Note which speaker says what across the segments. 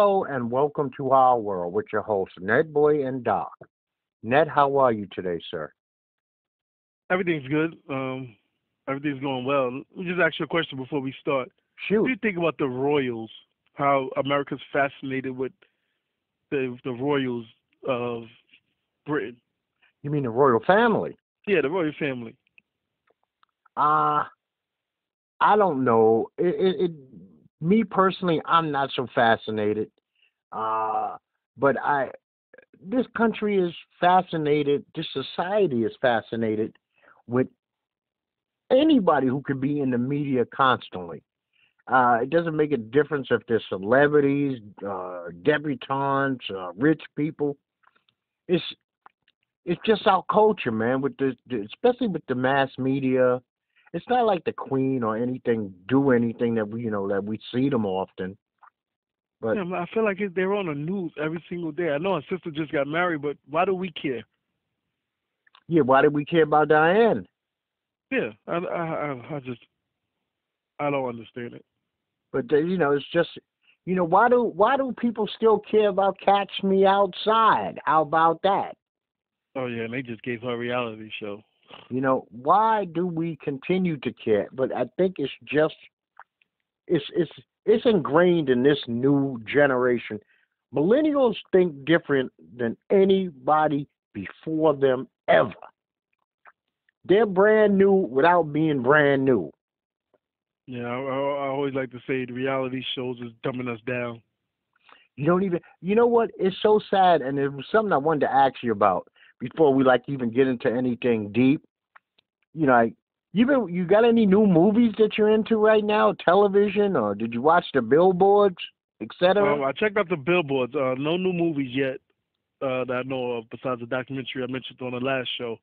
Speaker 1: Hello and welcome to our world with your hosts Ned Boy and Doc. Ned, how are you today, sir?
Speaker 2: Everything's good. Um, everything's going well. Let me just ask you a question before we start.
Speaker 1: Shoot.
Speaker 2: What do you think about the royals? How America's fascinated with the the royals of Britain?
Speaker 1: You mean the royal family?
Speaker 2: Yeah, the royal family.
Speaker 1: Uh I don't know. It, it, it me personally, I'm not so fascinated. Uh but I this country is fascinated, this society is fascinated with anybody who could be in the media constantly. Uh, it doesn't make a difference if they're celebrities, uh, debutantes, uh, rich people. It's it's just our culture, man. With the, the especially with the mass media, it's not like the Queen or anything do anything that we you know that we see them often. But
Speaker 2: yeah, I feel like they're on the news every single day. I know her sister just got married, but why do we care?
Speaker 1: Yeah, why do we care about Diane?
Speaker 2: Yeah, I I I just I don't understand it.
Speaker 1: But uh, you know, it's just you know why do why do people still care about Cash Me Outside? How about that?
Speaker 2: Oh yeah, and they just gave her a reality show.
Speaker 1: You know why do we continue to care? But I think it's just it's it's it's ingrained in this new generation. Millennials think different than anybody before them ever. They're brand new without being brand new.
Speaker 2: Yeah, I, I always like to say the reality shows is dumbing us down.
Speaker 1: You don't even, you know what? It's so sad, and it was something I wanted to ask you about before we like even get into anything deep. You know, like, you been, you got any new movies that you're into right now, television, or did you watch the billboards, etc.?
Speaker 2: Um, I checked out the billboards. Uh, no new movies yet uh, that I know of, besides the documentary I mentioned on the last show.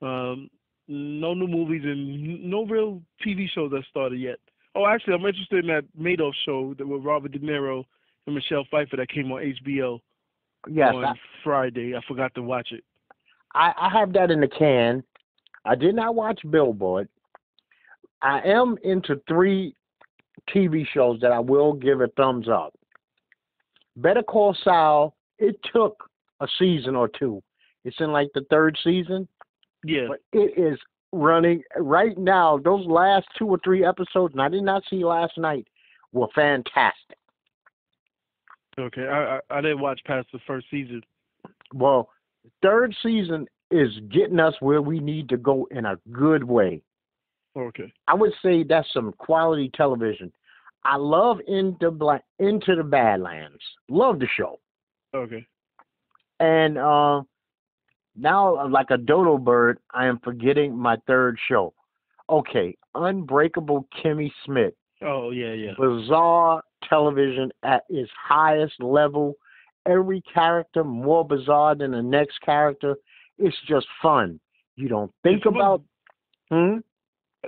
Speaker 2: Um, no new movies and no real TV shows that started yet. Oh, actually, I'm interested in that Madoff show that with Robert De Niro and Michelle Pfeiffer that came on HBO
Speaker 1: yes,
Speaker 2: on
Speaker 1: I,
Speaker 2: Friday. I forgot to watch it.
Speaker 1: I, I have that in the can. I did not watch Billboard. I am into three TV shows that I will give a thumbs up. Better Call Saul. It took a season or two. It's in like the third season.
Speaker 2: Yeah.
Speaker 1: But it is running right now. Those last two or three episodes, and I did not see last night, were fantastic.
Speaker 2: Okay, I, I I didn't watch past the first season.
Speaker 1: Well, third season is getting us where we need to go in a good way.
Speaker 2: Okay.
Speaker 1: I would say that's some quality television. I love Into Black Into the Badlands. Love the show.
Speaker 2: Okay.
Speaker 1: And uh now like a dodo bird, I am forgetting my third show. Okay, Unbreakable Kimmy Schmidt.
Speaker 2: Oh yeah, yeah.
Speaker 1: Bizarre television at its highest level. Every character more bizarre than the next character. It's just fun. You don't think about hmm?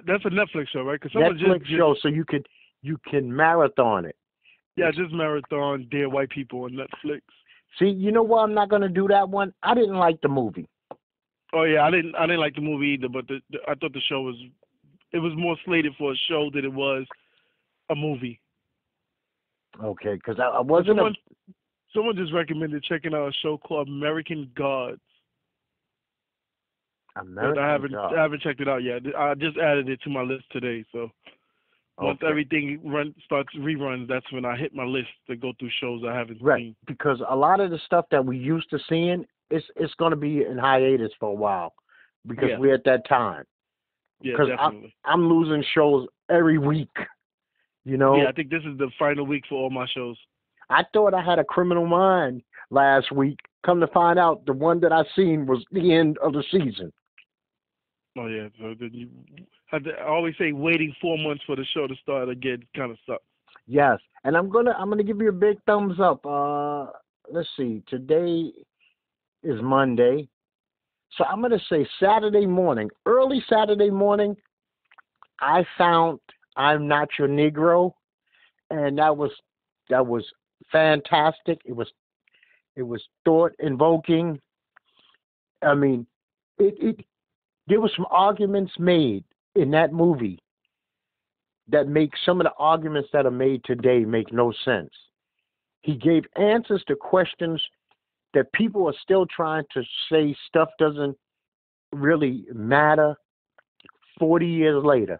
Speaker 2: That's a Netflix show, right? Because
Speaker 1: Netflix
Speaker 2: just, just
Speaker 1: show so you could you can marathon it.
Speaker 2: yeah, just marathon Dear White People on Netflix.
Speaker 1: See, you know why I'm not gonna do that one? I didn't like the movie.
Speaker 2: Oh yeah, I didn't I didn't like the movie either, but the, the, I thought the show was it was more slated for a show than it was a movie.
Speaker 1: Okay, because I, I wasn't.
Speaker 2: Someone,
Speaker 1: A,
Speaker 2: someone just recommended checking out a show called American Gods.
Speaker 1: American
Speaker 2: I haven't. I haven't checked it out yet. I just added it to my list today. So once
Speaker 1: Okay.
Speaker 2: everything run starts reruns, that's when I hit my list to go through shows I haven't
Speaker 1: Right,
Speaker 2: seen.
Speaker 1: because a lot of the stuff that we used to seeing, it's it's going to be in hiatus for a while, because
Speaker 2: Yeah.
Speaker 1: we're at that time.
Speaker 2: Yeah,
Speaker 1: 'Cause I-
Speaker 2: definitely.
Speaker 1: I'm losing shows every week. You know,
Speaker 2: Yeah, I think this is the final week for all my shows.
Speaker 1: I thought I had a criminal mind last week. Come to find out, the one that I seen was the end of the season.
Speaker 2: Oh yeah, so then you have to I always say waiting four months for the show to start again kind of sucks.
Speaker 1: Yes, and I'm gonna I'm gonna give you a big thumbs up. Uh, let's see, today is Monday, so I'm gonna say Saturday morning, early Saturday morning. I found I'm not your Negro, and that was that was fantastic. It was it was thought invoking. I mean, it it there were some arguments made in that movie that make some of the arguments that are made today make no sense. He gave answers to questions that people are still trying to say stuff doesn't really matter 40 years later.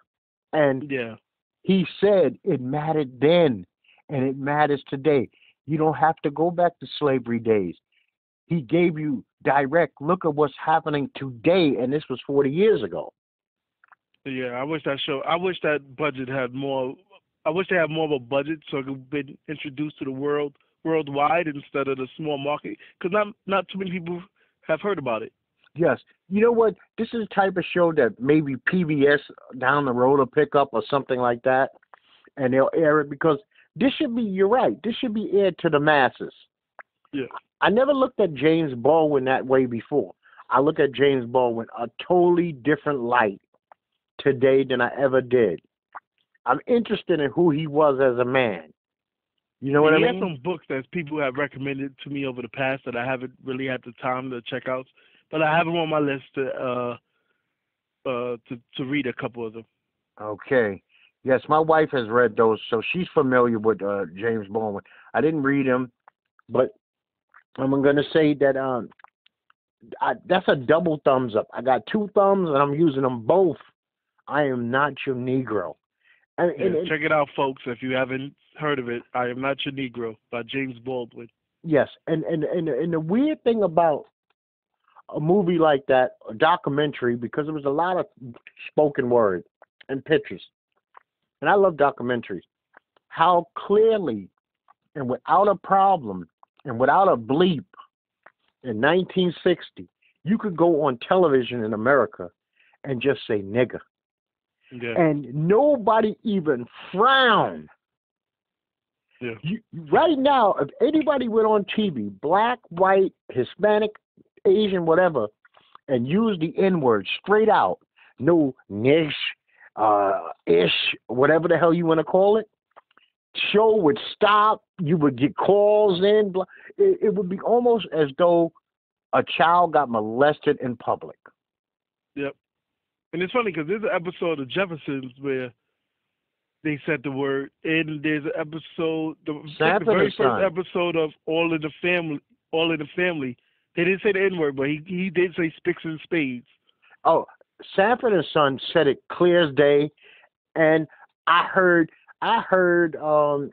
Speaker 1: And
Speaker 2: Yeah.
Speaker 1: he said it mattered then and it matters today. You don't have to go back to slavery days. He gave you direct look at what's happening today, and this was 40 years ago.
Speaker 2: Yeah, I wish that show. I wish that budget had more. I wish they had more of a budget so it could be introduced to the world worldwide instead of the small market. Because not not too many people have heard about it.
Speaker 1: Yes. You know what? This is the type of show that maybe PBS down the road will pick up or something like that, and they'll air it because this should be. You're right. This should be aired to the masses.
Speaker 2: Yeah.
Speaker 1: I never looked at James Baldwin that way before. I look at James Baldwin a totally different light today than I ever did. I'm interested in who he was as a man. You know what
Speaker 2: he
Speaker 1: I
Speaker 2: has
Speaker 1: mean?
Speaker 2: some books that people have recommended to me over the past that I haven't really had the time to check out, but I have them on my list to uh uh to to read a couple of them.
Speaker 1: Okay. Yes, my wife has read those, so she's familiar with uh, James Baldwin. I didn't read him, but I'm going to say that um, I, that's a double thumbs up. I got two thumbs, and I'm using them both. I am not your Negro. And,
Speaker 2: Yeah,
Speaker 1: and- and-
Speaker 2: check it out, folks. If you haven't heard of it, I am not your Negro by James Baldwin.
Speaker 1: yes, and, and and and the weird thing about a movie like that, a documentary, because there was a lot of spoken word and pictures, and I love documentaries. How clearly and without a problem and without a bleep in 1960, you could go on television in America and just say nigger,
Speaker 2: Yeah.
Speaker 1: and nobody even frowned.
Speaker 2: Yeah.
Speaker 1: You, right now, if anybody went on TV, black, white, Hispanic, Asian, whatever, and used the N word straight out, no nish, uh, ish, whatever the hell you want to call it, show would stop. You would get calls in. It, it would be almost as though a child got molested in public. Yep.
Speaker 2: And it's funny because there's an episode of Jeffersons where they said the word, and there's an episode, the, the very first
Speaker 1: Son.
Speaker 2: episode of All in the Family. All in the Family. They didn't say the N word, but he he did say sticks and spades.
Speaker 1: Oh, Sanford and Son said it clear as day, and I heard I heard um,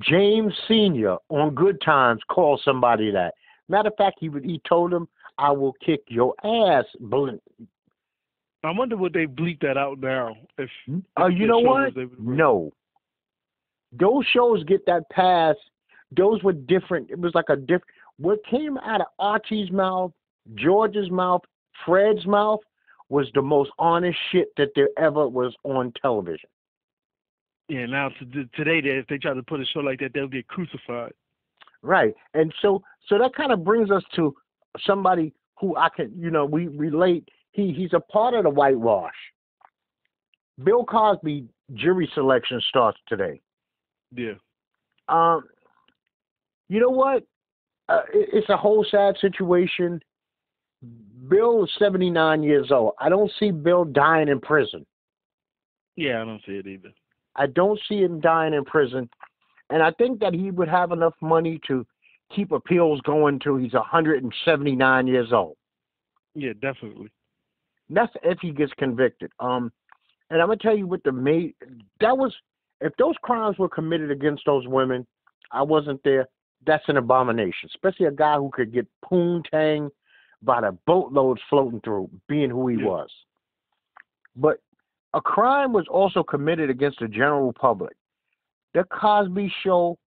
Speaker 1: James Senior on Good Times call somebody that. Matter of fact, he would he told him, "I will kick your ass." Bl-
Speaker 2: I wonder would they bleep that out now? If
Speaker 1: Oh,
Speaker 2: if
Speaker 1: you know what? No. Those shows get that pass. Those were different. It was like a different. What came out of Archie's mouth, George's mouth, Fred's mouth was the most honest shit that there ever was on television.
Speaker 2: Yeah, now to, today, they, if they try to put a show like that, they'll get crucified.
Speaker 1: Right. And so so that kind of brings us to somebody who I can, you know, we relate. He he's a part of the whitewash. Bill Cosby jury selection starts today.
Speaker 2: Yeah.
Speaker 1: Um, you know what? Uh, it, it's a whole sad situation. Bill is 79 years old. I don't see Bill dying in prison.
Speaker 2: Yeah, I don't see it either.
Speaker 1: I don't see him dying in prison. And I think that he would have enough money to keep appeals going till he's 179 years old.
Speaker 2: Yeah, definitely.
Speaker 1: That's if he gets convicted. Um, and I'm gonna tell you what the made that was. If those crimes were committed against those women, I wasn't there. That's an abomination, especially a guy who could get poontang by the boatloads floating through, being who he
Speaker 2: Yeah.
Speaker 1: was. But a crime was also committed against the general public. The Cosby Show.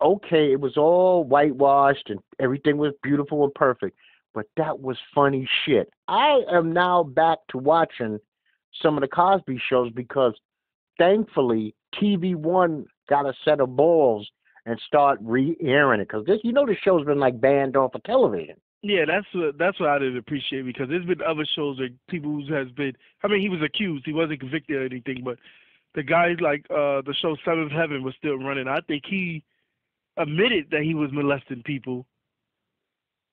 Speaker 1: Okay, it was all whitewashed and everything was beautiful and perfect but that was funny shit. I am now back to watching some of the Cosby shows because thankfully TV One got a set of balls and start re-airing it because this, you know, the show's been like banned off of television.
Speaker 2: Yeah, that's what that's what I didn't appreciate because there's been other shows that people who has been. I mean, he was accused, he wasn't convicted or anything, but the guys like uh the show Seventh Heaven was still running. I think he admitted that he was molesting people,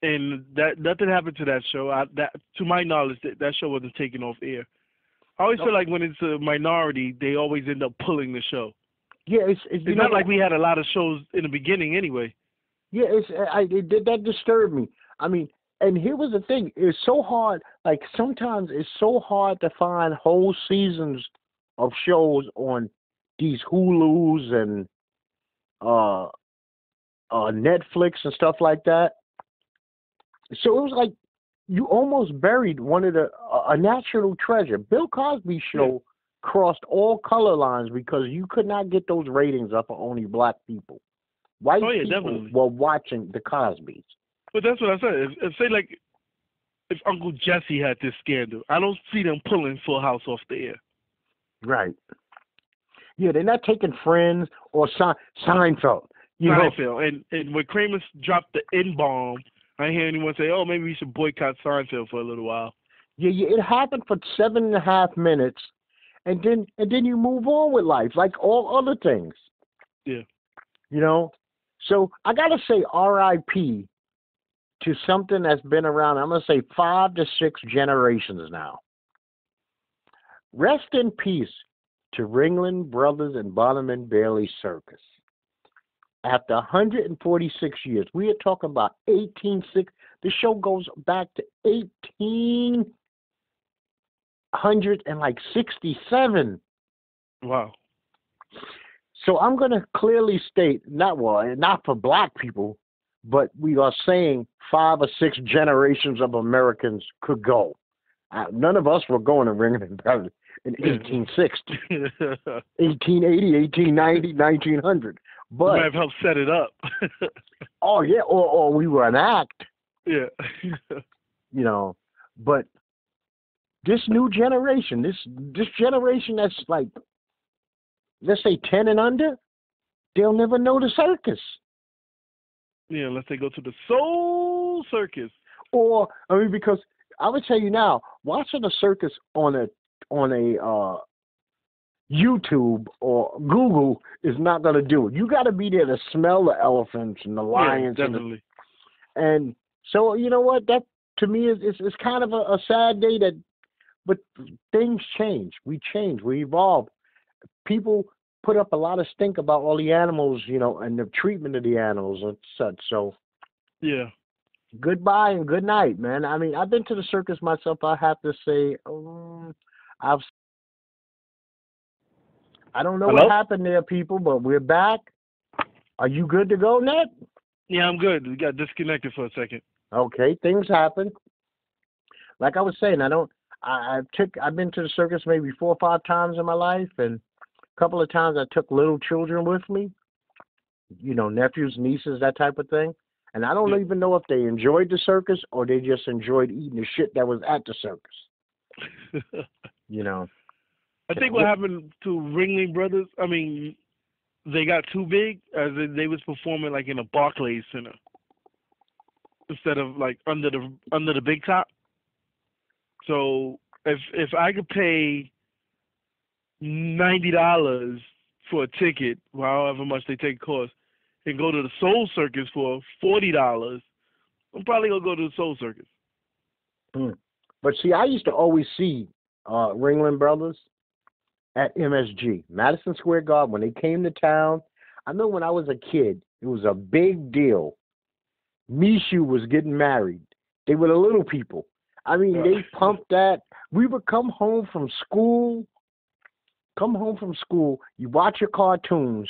Speaker 2: and that nothing happened to that show. I, that to my knowledge, that that show wasn't taken off air. I always feel like when it's a minority, they always end up pulling the show.
Speaker 1: Yeah, it's it's,
Speaker 2: it's not like we had a lot of shows in the beginning anyway.
Speaker 1: Yeah, it's I it, that disturbed me. I mean, and here was the thing: it's so hard. Like sometimes it's so hard to find whole seasons of shows on these Hulu's and uh, uh, Netflix and stuff like that. So it was like you almost buried one of the a national treasure. Bill Cosby show. Crossed all color lines because you could not get those ratings up for only black people. White
Speaker 2: oh, yeah,
Speaker 1: people
Speaker 2: definitely.
Speaker 1: were watching the Cosbys.
Speaker 2: But that's what I said. If, if say like if Uncle Jesse had this scandal, I don't see them pulling Full House off the air.
Speaker 1: Right. Yeah, they're not taking Friends or Se- Seinfeld. You
Speaker 2: Seinfeld.
Speaker 1: Know?
Speaker 2: And and when Kramer dropped the N bomb I didn't hear anyone say, "Oh, maybe we should boycott Seinfeld for a little while."
Speaker 1: Yeah, yeah, it happened for seven and a half minutes, and then and then you move on with life like all other things.
Speaker 2: Yeah.
Speaker 1: You know, so I gotta say R.I.P. to something that's been around. I'm gonna say five to six generations now. Rest in peace to Ringling Brothers and Barnum and Bailey Circus after 146 years. We are talking about 186. The show goes back to 1867.
Speaker 2: Wow.
Speaker 1: So I'm going to clearly state, not well, not for black people, but we are saying five or six generations of Americans could go. Uh, none of us were going to Ringling Brothers in 1860, 1880, 1890, 1900. But
Speaker 2: might have helped set it up.
Speaker 1: oh yeah, or or we were an act.
Speaker 2: Yeah.
Speaker 1: you know, but this new generation, this this generation that's like let's say ten and under, they'll never know the circus.
Speaker 2: Yeah, unless they go to the soul circus.
Speaker 1: Or I mean because I would tell you now, watching a circus on a on a uh YouTube or Google is not going to do it. You got to be there to smell the elephants and the lions.
Speaker 2: Yeah, definitely.
Speaker 1: And, the, and so you know what? That to me is is, is kind of a, a sad day. That, but things change. We change. We evolve. People put up a lot of stink about all the animals, you know, and the treatment of the animals and such. So,
Speaker 2: yeah.
Speaker 1: Goodbye and good night, man. I mean, I've been to the circus myself. I have to say, um, I've I don't know
Speaker 2: Hello?
Speaker 1: what happened there, people, but we're back. Are you good to go, Ned?
Speaker 2: Yeah, I'm good. We got disconnected for a second.
Speaker 1: Okay, things happen. Like I was saying, I don't. I, I took. I've been to the circus maybe four or five times in my life, and a couple of times I took little children with me. You know, nephews, nieces, that type of thing. And I don't
Speaker 2: Yeah.
Speaker 1: even know if they enjoyed the circus or they just enjoyed eating the shit that was at the circus. You know.
Speaker 2: I think what happened to Ringling Brothers, I mean, they got too big as they was performing like in a Barclays Center instead of like under the under the big top. So if if I could pay ninety dollars for a ticket, however much they take cost, and go to the Soul Circus for forty dollars, I'm probably gonna go to the Soul Circus.
Speaker 1: But see, I used to always see uh, Ringling Brothers at MSG, Madison Square Garden, when they came to town. I know when I was a kid, it was a big deal. Michu was getting married. They were the little people. I mean, they pumped that. We would come home from school, come home from school, you watch your cartoons.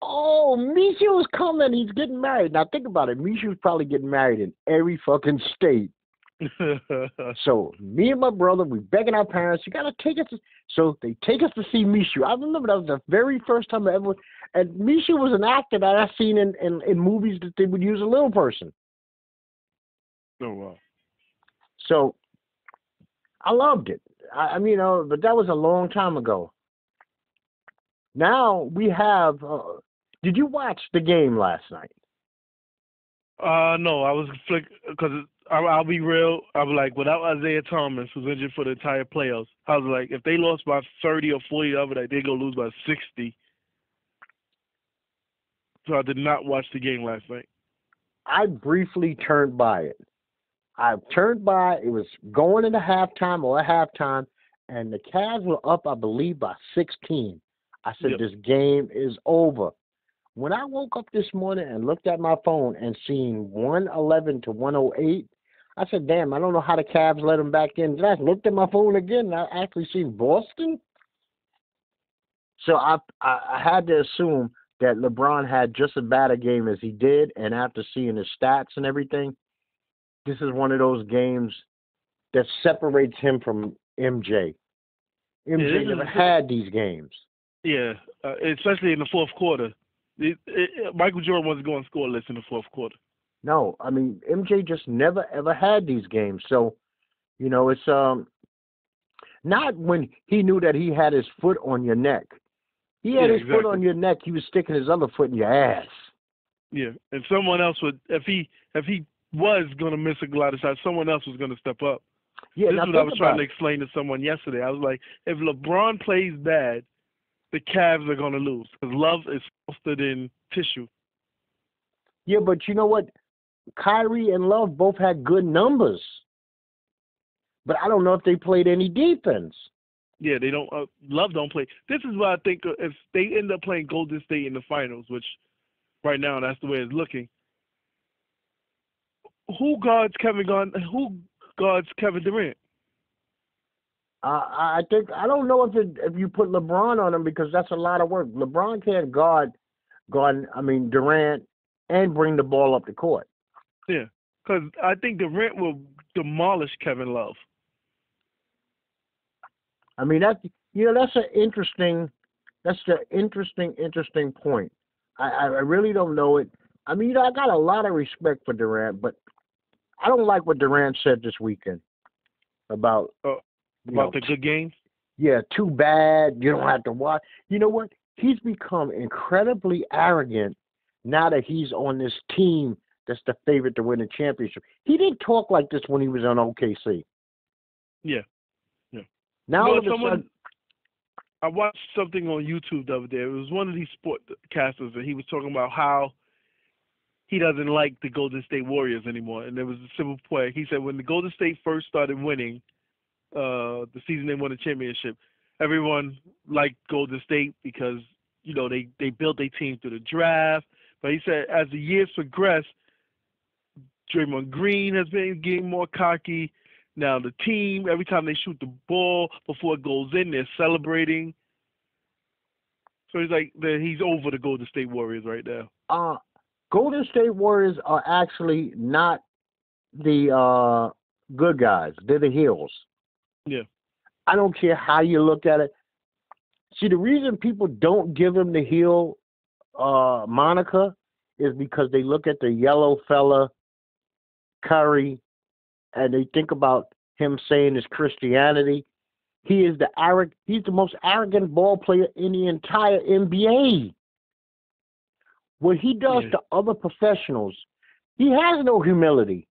Speaker 1: Oh, Michu's coming. He's getting married. Now think about it. Michu's probably getting married in every fucking state. So me and my brother, we begging our parents, you gotta take us. To, so they take us to see Michu. I remember that was the very first time I ever. And Michu was an actor that I seen in, in in movies that they would use a little person.
Speaker 2: oh wow.
Speaker 1: So I loved it. I, I mean, know, but that was a long time ago. Now we have. Uh, did you watch the game last night?
Speaker 2: Uh, no, I was flick because I'll, I'll be real. I was like, without Isaiah Thomas, who's injured for the entire playoffs, I was like, if they lost by thirty or forty the other night, they're gonna lose by sixty. So I did not watch the game last night.
Speaker 1: I briefly turned by it. I turned by. It was going into halftime or at halftime, and the Cavs were up, I believe, by 16. I said,
Speaker 2: Yep.
Speaker 1: this game is over. When I woke up this morning and looked at my phone and seen 111 to 108, I said, damn, I don't know how the Cavs let them back in. Then I looked at my phone again and I actually seen Boston. So I, I I had to assume that LeBron had just as bad a game as he did, and after seeing his stats and everything, this is one of those games that separates him from MJ. MJ
Speaker 2: is-
Speaker 1: never had these games.
Speaker 2: Yeah, uh, especially in the fourth quarter. It, it, Michael Jordan wasn't going scoreless in the fourth quarter.
Speaker 1: No, I mean MJ just never ever had these games. So, you know, it's um not when he knew that he had his foot on your neck. He had
Speaker 2: Yeah,
Speaker 1: his foot on your neck. He was sticking his other foot in your ass.
Speaker 2: Yeah, and someone else would if he if he was going to miss a lot of shots, someone else was going to step up.
Speaker 1: Yeah,
Speaker 2: this is what I was trying to explain to someone yesterday. I was like, if LeBron plays bad, the Cavs are going to lose because love is softer than tissue.
Speaker 1: Yeah, but you know what? Kyrie and Love both had good numbers. But I don't know if they played any defense.
Speaker 2: Yeah, they don't. Uh, love don't play. This is what I think. uh, If they end up playing Golden State in the finals, which right now that's the way it's looking, who guards Kevin Garn? Who guards Kevin Durant?
Speaker 1: Uh, I I think I don't know if it, if you put LeBron on him because that's a lot of work. LeBron can't guard, guard. I mean Durant and bring the ball up the court.
Speaker 2: Yeah, because I think Durant will demolish Kevin Love.
Speaker 1: I mean that's you know that's an interesting, that's the interesting interesting point. I I I really don't know it. I mean you know I got a lot of respect for Durant, but I don't like what Durant said this weekend about
Speaker 2: oh,
Speaker 1: you
Speaker 2: About
Speaker 1: know,
Speaker 2: the good games.
Speaker 1: yeah, too bad. You don't have to watch. You know what? He's become incredibly arrogant now that he's on this team that's the favorite to win the championship. He didn't talk like this when he was on OKC.
Speaker 2: Yeah. Yeah.
Speaker 1: Now
Speaker 2: Well,
Speaker 1: all of a
Speaker 2: someone-
Speaker 1: sudden,
Speaker 2: I watched something on YouTube the other day. It was one of these sportcasters, and he was talking about how he doesn't like the Golden State Warriors anymore. And there was a simple point. He said when the Golden State first started winning, uh, the season they won the championship, everyone liked Golden State because you know they they built their team through the draft. But he said as the years progressed, Draymond Green has been getting more cocky. Now the team, every time they shoot the ball before it goes in, they're celebrating. So he's like, he's over the Golden State Warriors right now.
Speaker 1: uh, Golden State Warriors are actually not the uh, good guys. They're the heels.
Speaker 2: Yeah.
Speaker 1: I don't care how you look at it. See, the reason people don't give him the heel uh, moniker is because they look at the yellow fella, Curry, and they think about him saying his Christianity. He is the arrogant. He's the most arrogant ball player in the entire NBA. What he does
Speaker 2: Yeah.
Speaker 1: to other professionals, he has no humility.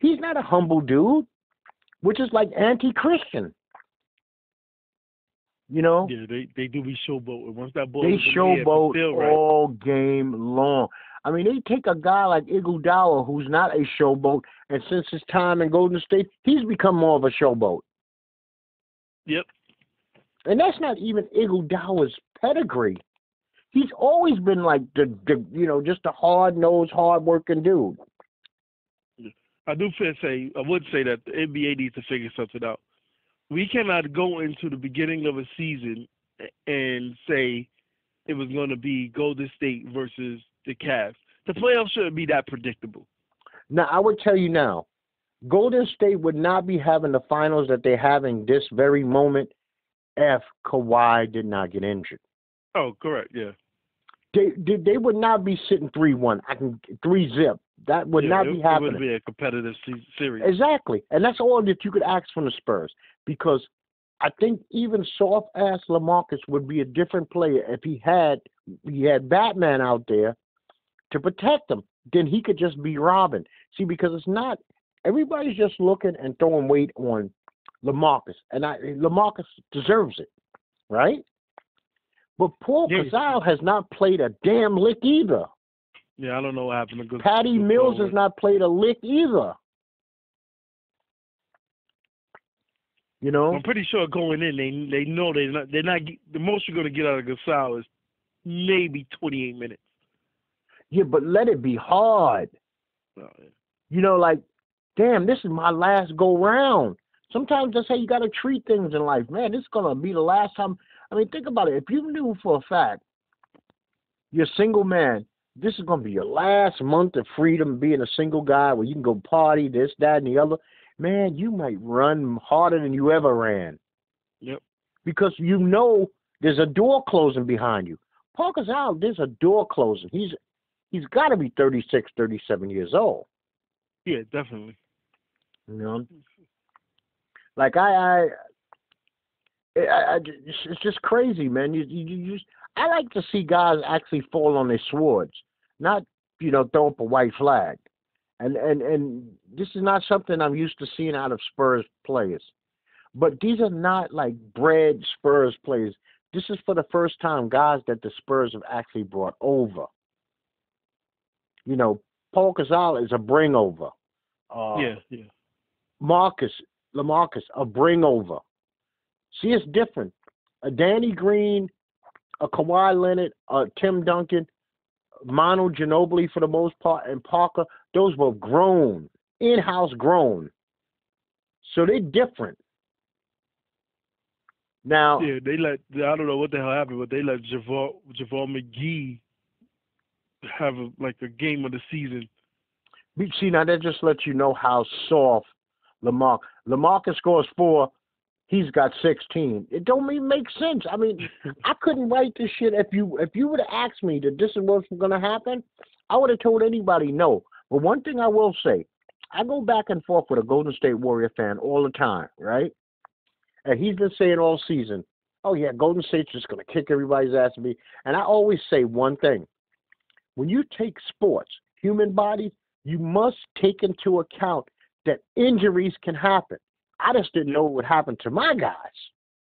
Speaker 1: He's not a humble dude, which is like anti-Christian. You know,
Speaker 2: Yeah, they they do be showboat. Once that ball
Speaker 1: they
Speaker 2: in the air, if it
Speaker 1: showboat
Speaker 2: right.
Speaker 1: all game long. I mean, they take a guy like Iguodala, who's not a showboat, and since his time in Golden State, he's become more of a showboat.
Speaker 2: Yep.
Speaker 1: And that's not even Iguodala's pedigree. He's always been like the, the you know, just a hard nosed, hard working dude.
Speaker 2: I do say I would say that the NBA needs to figure something out. We cannot go into the beginning of a season and say it was going to be Golden State versus the Cavs. The playoffs shouldn't be that predictable.
Speaker 1: Now, I would tell you now, Golden State would not be having the finals that they're having this very moment if Kawhi did not get injured.
Speaker 2: Oh, correct. Yeah.
Speaker 1: They they, they would not be sitting three one. I can three zip. That would
Speaker 2: Yeah,
Speaker 1: not
Speaker 2: it,
Speaker 1: be happening.
Speaker 2: It would be a competitive series.
Speaker 1: Exactly. And that's all that you could ask from the Spurs. Because I think even soft ass Lamarcus would be a different player if he had he had Batman out there to protect him. Then he could just be Robin. See, because it's not everybody's just looking and throwing weight on Lamarcus. And I Lamarcus deserves it, right? But Paul
Speaker 2: Yeah.
Speaker 1: Gasol has not played a damn lick either.
Speaker 2: Yeah, I don't know what happened to good.
Speaker 1: Patty
Speaker 2: good
Speaker 1: Mills has not played a lick either. You know,
Speaker 2: I'm pretty sure going in, they they know they're not they're not the most you're gonna get out of Gasol is maybe 28 minutes.
Speaker 1: yeah, but let it be hard.
Speaker 2: Oh, yeah.
Speaker 1: You know, like, damn, this is my last go round. Sometimes that's how you got to treat things in life, man. This is gonna be the last time. I mean, think about it. If you knew for a fact you're a single man, this is gonna be your last month of freedom, being a single guy, where you can go party, this, that, and the other. Man, you might run harder than you ever ran.
Speaker 2: Yep.
Speaker 1: Because you know there's a door closing behind you. Parker's out, there's a door closing. He's he's got to be 36, 37 years old.
Speaker 2: Yeah, definitely.
Speaker 1: You know, like I, I, I, I it's, just crazy, man. You, you, you just, I like to see guys actually fall on their swords, not you know throw up a white flag, and and and this is not something I'm used to seeing out of Spurs players. But these are not like bred Spurs players. This is for the first time guys that the Spurs have actually brought over. You know, Paul Gasol is a bring over. Uh,
Speaker 2: yeah, yeah.
Speaker 1: Marcus, Lamarcus, a bring over. See, it's different. A Danny Green, a Kawhi Leonard, a Tim Duncan, Manu Ginobili for the most part, and Parker, those were grown, in house grown. So they're different. Now,
Speaker 2: Yeah, they let I don't know what the hell happened, but they let Javon Javon McGee have a, like a game of the season.
Speaker 1: see, now that just lets you know how soft Lamar. Lamarcus scores four, he's got 16. It don't even make sense. I mean, I couldn't write this shit if you if you would have asked me that this is what's going to happen. I would have told anybody no. But one thing I will say, I go back and forth with a Golden State Warrior fan all the time, right? And he's been saying all season, "Oh yeah, Golden State's just going to kick everybody's ass." And be, and I always say one thing: when you take sports, human bodies, you must take into account that injuries can happen. I just didn't know what would happen to my guys.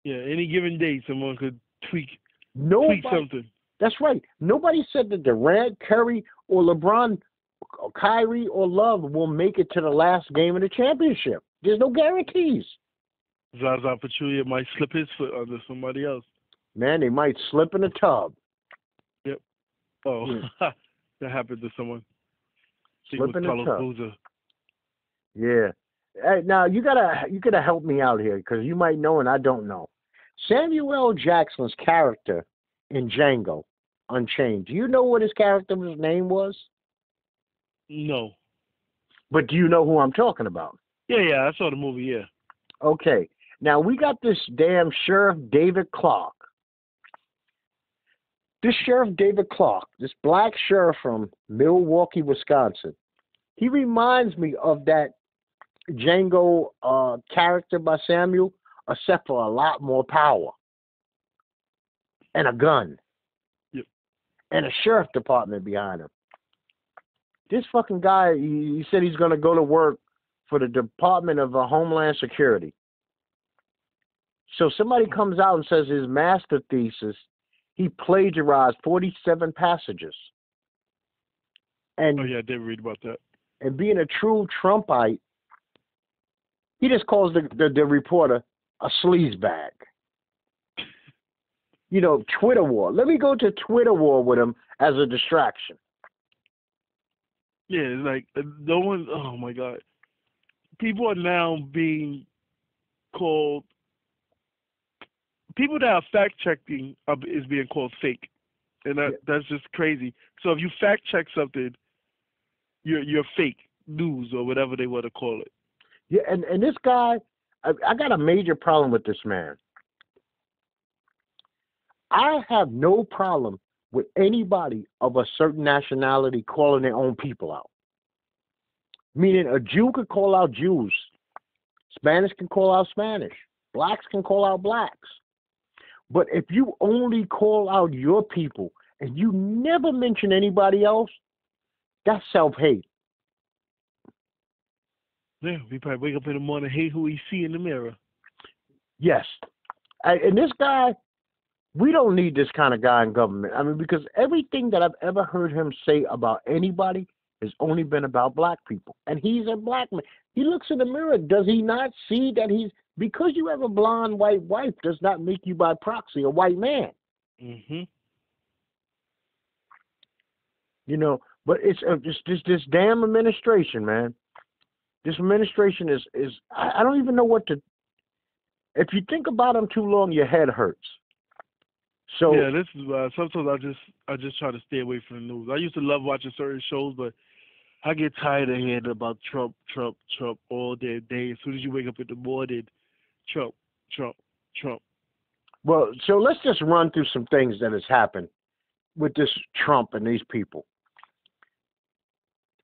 Speaker 2: Yeah, any given day, someone could tweak
Speaker 1: Nobody,
Speaker 2: tweak something.
Speaker 1: that's right. Nobody said that Durant, Curry, or LeBron, or Kyrie, or Love will make it to the last game of the championship. There's no guarantees.
Speaker 2: Zaza Pachulia might slip his foot under somebody else.
Speaker 1: Man, they might slip in a tub. Yep.
Speaker 2: Oh,
Speaker 1: Yeah.
Speaker 2: that happened to someone.
Speaker 1: Slip in a tub.
Speaker 2: Boozer.
Speaker 1: Yeah. Hey, now you gotta you gotta help me out here because you might know and I don't know. Samuel Jackson's character in Django Unchained. Do you know what his character's name was?
Speaker 2: No.
Speaker 1: But do you know who I'm talking about?
Speaker 2: Yeah, yeah, I saw the movie. Yeah.
Speaker 1: Okay. Now we got this damn Sheriff David Clarke. This Sheriff David Clarke, this black sheriff from Milwaukee, Wisconsin, he reminds me of that Django uh, character by Samuel, except for a lot more power and a gun
Speaker 2: Yep.
Speaker 1: and a sheriff department behind him. This fucking guy, he, said he's going to go to work for the Department of uh, Homeland Security. So somebody comes out and says his master thesis, he plagiarized 47 passages. And
Speaker 2: Oh yeah, I did read about that.
Speaker 1: and being a true Trumpite, he just calls the, the, the reporter a sleazebag. You know, Twitter war. Let me go to Twitter war with him as a distraction.
Speaker 2: Yeah, it's like uh, no one. Oh my god, people are now being called. People that are fact checking is being called fake, and that
Speaker 1: Yeah.
Speaker 2: that's just crazy. So if you fact check something, you're you're fake news or whatever they want to call it.
Speaker 1: Yeah, and, and this guy, I, I got a major problem with this man. I have no problem with anybody of a certain nationality calling their own people out. Meaning a Jew could call out Jews, Spanish can call out Spanish, blacks can call out blacks. But if you only call out your people and you never mention anybody else, that's self hate.
Speaker 2: Yeah, we probably wake up in the morning, hate who we see in the mirror.
Speaker 1: Yes. I- And this guy, we don't need this kind of guy in government. I mean, because everything that I've ever heard him say about anybody has only been about black people. And he's a black man. He looks in the mirror. Does he not see that he's because you have a blonde white wife does not make you by proxy a white man.
Speaker 2: Mm-hmm.
Speaker 1: You know, but it's uh, just this this damn administration, man. This administration is is I, I don't even know what to. If you think about them too long, your head hurts. So
Speaker 2: yeah, this is uh, sometimes I just I just try to stay away from the news. I used to love watching certain shows, but I get tired of hearing about Trump, Trump, Trump all day, day. As soon as you wake up in the morning, Trump, Trump, Trump.
Speaker 1: Well, so let's just run through some things that has happened with this Trump and these people.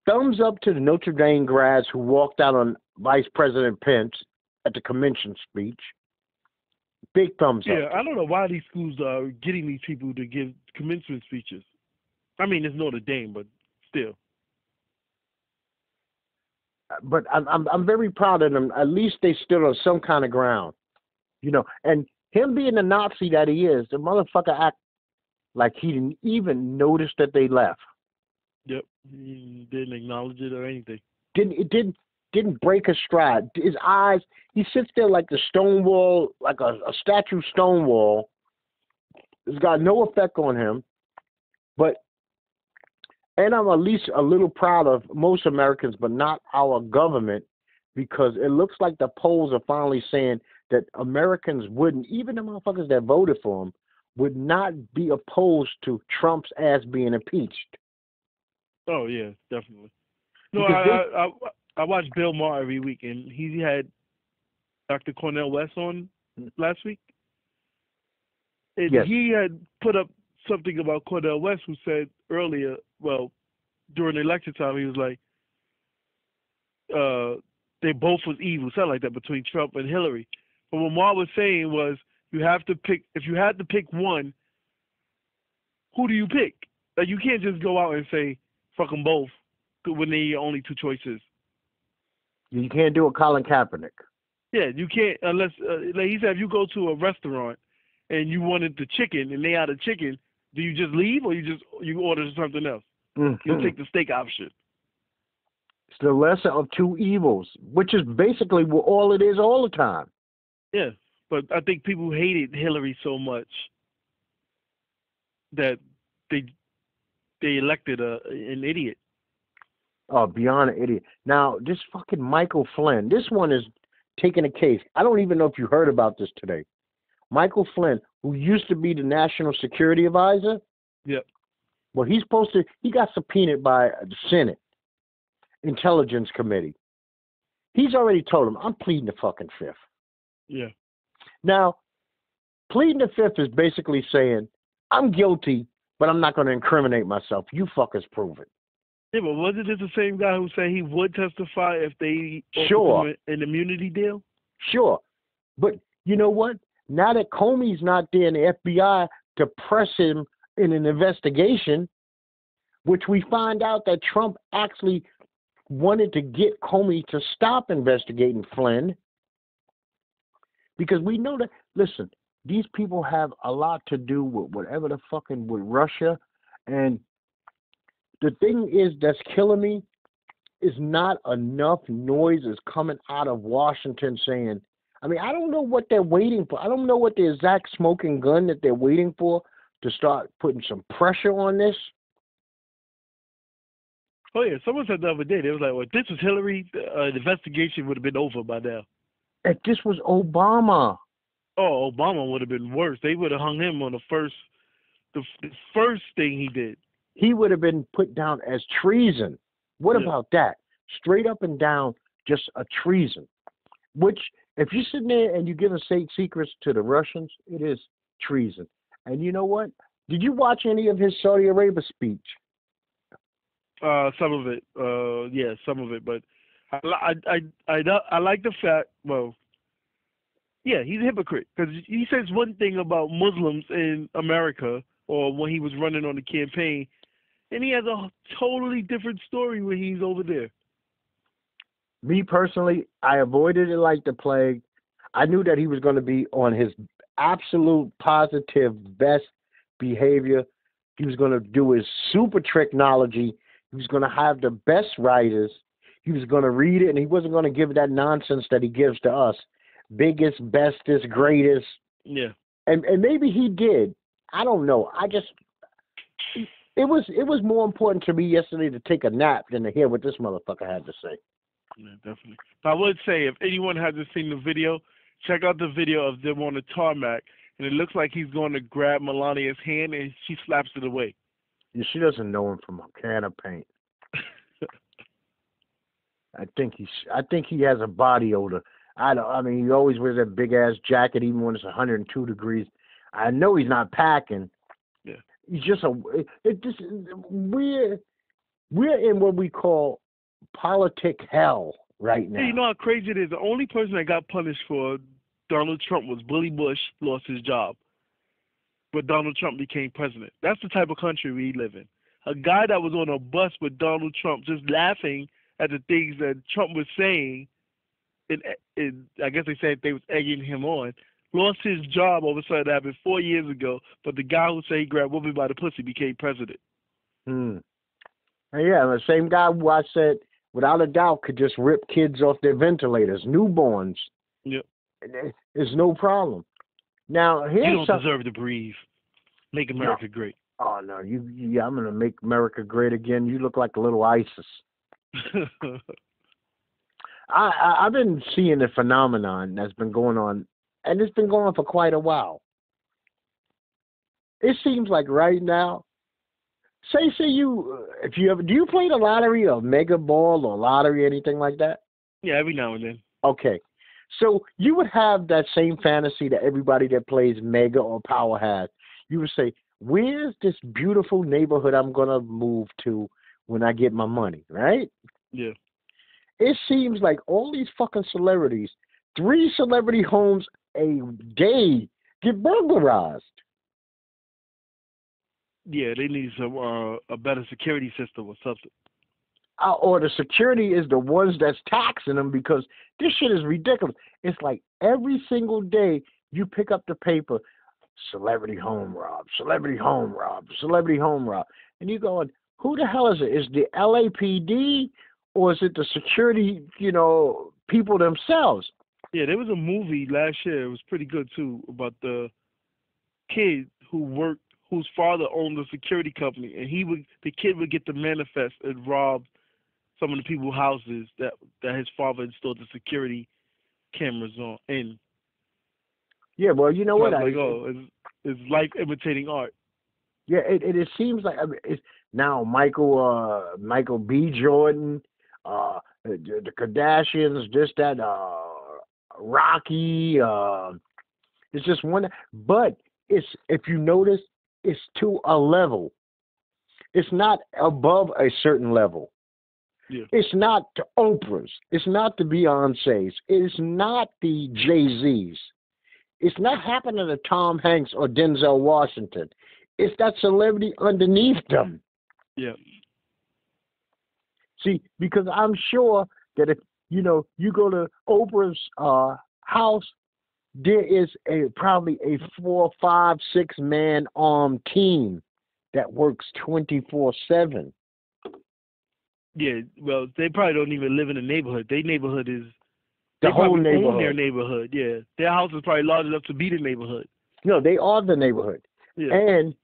Speaker 1: Thumbs up to the Notre Dame grads who walked out on Vice President Pence at the convention speech. Big thumbs
Speaker 2: yeah,
Speaker 1: up.
Speaker 2: Yeah, I don't know why these schools are getting these people to give commencement speeches. I mean, it's Notre Dame, but still.
Speaker 1: But I'm I'm I'm very proud of them. At least they stood on some kind of ground, you know. And him being the Nazi that he is, the motherfucker act like he didn't even notice that they left.
Speaker 2: He didn't acknowledge it or anything.
Speaker 1: Didn't it didn't didn't break a stride. His eyes, he sits there like the stone wall, like a, a statue stone wall. It's got no effect on him. But and I'm at least a little proud of most Americans, but not our government, because it looks like the polls are finally saying that Americans wouldn't, even the motherfuckers that voted for him, would not be opposed to Trump's ass being impeached.
Speaker 2: Oh yeah, definitely. No, I, I, I I watch Bill Maher every week, and he had Dr. Cornel West on last week. And
Speaker 1: yes.
Speaker 2: he had put up something about Cornel West, who said earlier, well, during the election time, he was like, uh, they both was evil, something like that, between Trump and Hillary. But what Maher was saying was, you have to pick. If you had to pick one, who do you pick? Like you can't just go out and say fuck them both when they only two choices.
Speaker 1: You can't do a Colin Kaepernick.
Speaker 2: Yeah, you can't unless uh, like he said if you go to a restaurant and you wanted the chicken and they out a chicken, do you just leave or you just you order something else?
Speaker 1: Mm-hmm.
Speaker 2: You take the steak option.
Speaker 1: It's the lesser of two evils, which is basically all it is all the time.
Speaker 2: Yeah, but I think people hated Hillary so much that they they elected a an idiot.
Speaker 1: Oh, beyond an idiot. Now, this fucking Michael Flynn, this one is taking a case. I don't even know if you heard about this today. Michael Flynn, who used to be the national security advisor.
Speaker 2: Yep.
Speaker 1: Well, he's supposed to, he got subpoenaed by the Senate Intelligence Committee. He's already told him, I'm pleading the fucking fifth.
Speaker 2: Yeah.
Speaker 1: Now, pleading the fifth is basically saying, I'm guilty, but I'm not going to incriminate myself. You fuckers prove it.
Speaker 2: Yeah, but wasn't this the same guy who said he would testify if they
Speaker 1: sure
Speaker 2: an immunity deal?
Speaker 1: Sure, but you know what? Now that Comey's not there in the FBI to press him in an investigation, which we find out that Trump actually wanted to get Comey to stop investigating Flynn, because we know that. Listen, these people have a lot to do with whatever the fucking with Russia, and the thing is that's killing me is not enough noise is coming out of Washington saying, I mean, I don't know what they're waiting for. I don't know what the exact smoking gun that they're waiting for to start putting some pressure on this.
Speaker 2: Oh yeah, someone said the other day they was like, "Well, if this was Hillary, uh, the investigation would have been over by now."
Speaker 1: If this was Obama,
Speaker 2: oh, Obama would have been worse. They would have hung him on the first, the, the first thing he did
Speaker 1: he would have been put down as treason. What yeah. about that? Straight up and down, just a treason. Which, if you're sitting there and you give state secrets to the Russians, it is treason. And you know what? Did you watch any of his Saudi Arabia speech?
Speaker 2: Uh, some of it. Uh, yeah, some of it. But I, I, I, I, I like the fact. Well, yeah, he's a hypocrite because he says one thing about Muslims in America, or when he was running on the campaign, and he has a totally different story when he's over there.
Speaker 1: Me personally, I avoided it like the plague. I knew that he was going to be on his absolute positive best behavior. He was going to do his super technology He was going to have the best writers. He was going to read it, and he wasn't going to give that nonsense that he gives to us. Biggest, bestest, greatest.
Speaker 2: Yeah.
Speaker 1: And and maybe he did. I don't know. I just it was it was more important to me yesterday to take a nap than to hear what this motherfucker had to say.
Speaker 2: Yeah, definitely. But I would say if anyone hasn't seen the video, check out the video of them on the tarmac, and it looks like he's going to grab Melania's hand and she slaps it away.
Speaker 1: Yeah, she doesn't know him from a can of paint. I think he's. I think he has a body odor. I don't. I mean, he always wears that big ass jacket, even when it's 102 degrees. I know he's not packing.
Speaker 2: Yeah.
Speaker 1: He's just a. It, it just we're we're in what we call politic hell right now.
Speaker 2: Hey, you know how crazy it is? The only person that got punished for Donald Trump was Billy Bush, lost his job. But Donald Trump became president. That's the type of country we live in. A guy that was on a bus with Donald Trump just laughing at the things that Trump was saying, and, and I guess they said they was egging him on, lost his job over something that happened four years ago, but the guy who said he grabbed women by the pussy became president.
Speaker 1: Hmm. Yeah, the same guy who I said without a doubt could just rip kids off their ventilators, newborns.
Speaker 2: Yep.
Speaker 1: It's no problem. Now here's
Speaker 2: You don't deserve to breathe. Make America great.
Speaker 1: Oh no, you yeah, I'm gonna make America great again. You look like a little ISIS. I, I I've been seeing a phenomenon that's been going on, and it's been going on for quite a while. It seems like right now, say say you uh, if you ever do you play the lottery or mega ball or lottery anything like that?
Speaker 2: yeah, every now and then.
Speaker 1: Okay, so you would have that same fantasy that everybody that plays mega or power has. You would say, "Where's this beautiful neighborhood I'm gonna move to when I get my money?" Right?
Speaker 2: Yeah.
Speaker 1: It seems like all these fucking celebrities, three celebrity homes a day get burglarized.
Speaker 2: Yeah, they need some uh, a better security system or something.
Speaker 1: Uh, or the security is the ones that's taxing them because this shit is ridiculous. It's like every single day you pick up the paper, celebrity home rob, celebrity home rob, celebrity home rob, and you going, who the hell is it? Is the LAPD or is it the security, you know, people themselves?
Speaker 2: Yeah, there was a movie last year. It was pretty good too about the kid who worked, whose father owned a security company, and he would the kid would get the manifest and rob some of the people's houses that that his father installed the security cameras on. And
Speaker 1: Yeah, well, you know
Speaker 2: I
Speaker 1: what? I,
Speaker 2: like, oh, it's, life imitating art.
Speaker 1: Yeah, it, it it seems like I mean, it's now Michael uh Michael B. Jordan, uh the, Kardashians, this that uh Rocky, uh it's just one but it's if you notice it's to a level. It's not above a certain level.
Speaker 2: Yeah.
Speaker 1: It's not the Oprah's. It's not the Beyonce's. It's not the Jay Z's. It's not happening to Tom Hanks or Denzel Washington. It's that celebrity underneath them.
Speaker 2: Yeah.
Speaker 1: See, because I'm sure that if you know you go to Oprah's uh, house, there is a probably a four, five, six man armed team that works twenty four seven.
Speaker 2: Yeah, well, they probably don't even live in the neighborhood. Their neighborhood is
Speaker 1: The
Speaker 2: they
Speaker 1: whole
Speaker 2: probably own their
Speaker 1: neighborhood.
Speaker 2: neighborhood. Yeah, their house is probably large enough to be the neighborhood.
Speaker 1: No, they are the neighborhood,
Speaker 2: Yeah,
Speaker 1: and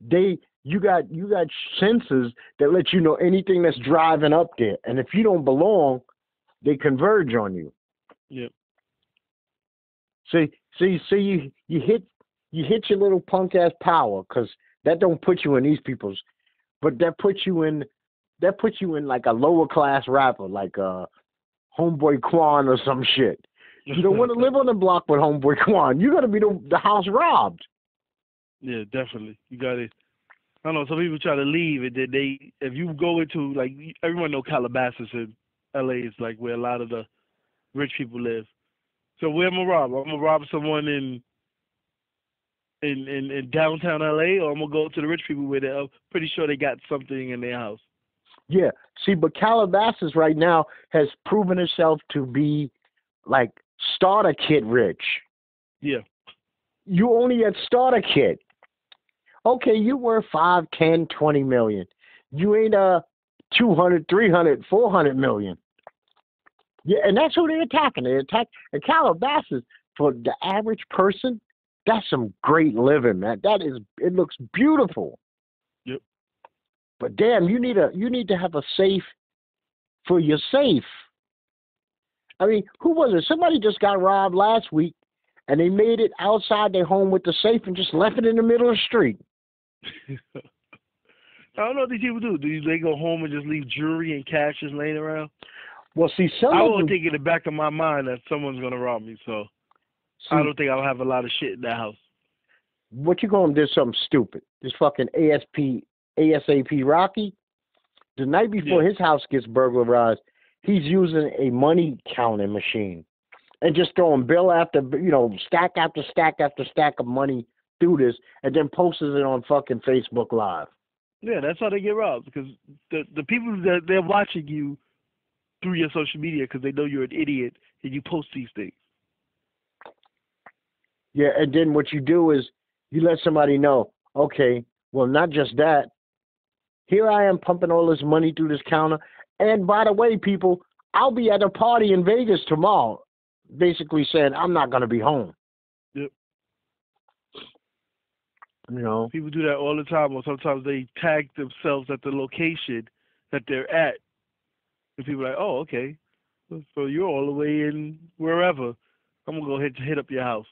Speaker 1: they you got you got sensors that let you know anything that's driving up there, and if you don't belong, they converge on you.
Speaker 2: yeah,
Speaker 1: See, see, see, you you hit you hit your little punk ass power because that don't put you in these people's, but that puts you in that puts you in like a lower class rapper like uh Homeboy Quan or some shit. You don't want to live on the block with Homeboy Quan. You got to be the the house robbed.
Speaker 2: Yeah, definitely. You got it. I don't know. Some people try to leave, and then they, if you go into like everyone know Calabasas in L.A. is like where a lot of the rich people live. So where am I rob? I'm gonna rob someone in in in, in downtown L.A. or I'm gonna go to the rich people where they're pretty sure they got something in their house.
Speaker 1: Yeah. See, but Calabasas right now has proven itself to be like starter kit rich.
Speaker 2: Yeah,
Speaker 1: you only at starter kit. Okay, you were five, ten, twenty million. You ain't uh 200, 300, 400 million. Yeah, and that's who they're attacking. They attack and Calabasas for the average person. That's some great living, man. That is, it looks beautiful.
Speaker 2: Yep.
Speaker 1: But damn, you need a you need to have a safe for your safe. I mean, who was it? Somebody just got robbed last week, and they made it outside their home with the safe and just left it in the middle of the street.
Speaker 2: I don't know what these people do. Do they go home and just leave jewelry and cash just laying around?
Speaker 1: Well, see, some
Speaker 2: I won't
Speaker 1: them,
Speaker 2: think in the back of my mind that someone's gonna rob me, so
Speaker 1: see,
Speaker 2: I don't think I'll have a lot of shit in that house.
Speaker 1: what you gonna do? something stupid. This fucking ASP ASAP Rocky. The night before
Speaker 2: Yeah.
Speaker 1: his house gets burglarized, he's using a money counting machine and just throwing bill after you know stack after stack after stack of money through this, and then posts it on fucking Facebook Live.
Speaker 2: Yeah, that's how they get robbed because the the people that they're watching you through your social media because they know you're an idiot and you post these things.
Speaker 1: Yeah, and then what you do is you let somebody know, okay, well, not just that. Here I am pumping all this money through this counter. And by the way, people, I'll be at a party in Vegas tomorrow, basically saying I'm not going to be home.
Speaker 2: Yep.
Speaker 1: You know,
Speaker 2: People do that all the time, or sometimes they tag themselves at the location that they're at, and people are like, "Oh, okay, so you're all the way in wherever. I'm gonna go hit hit up your house."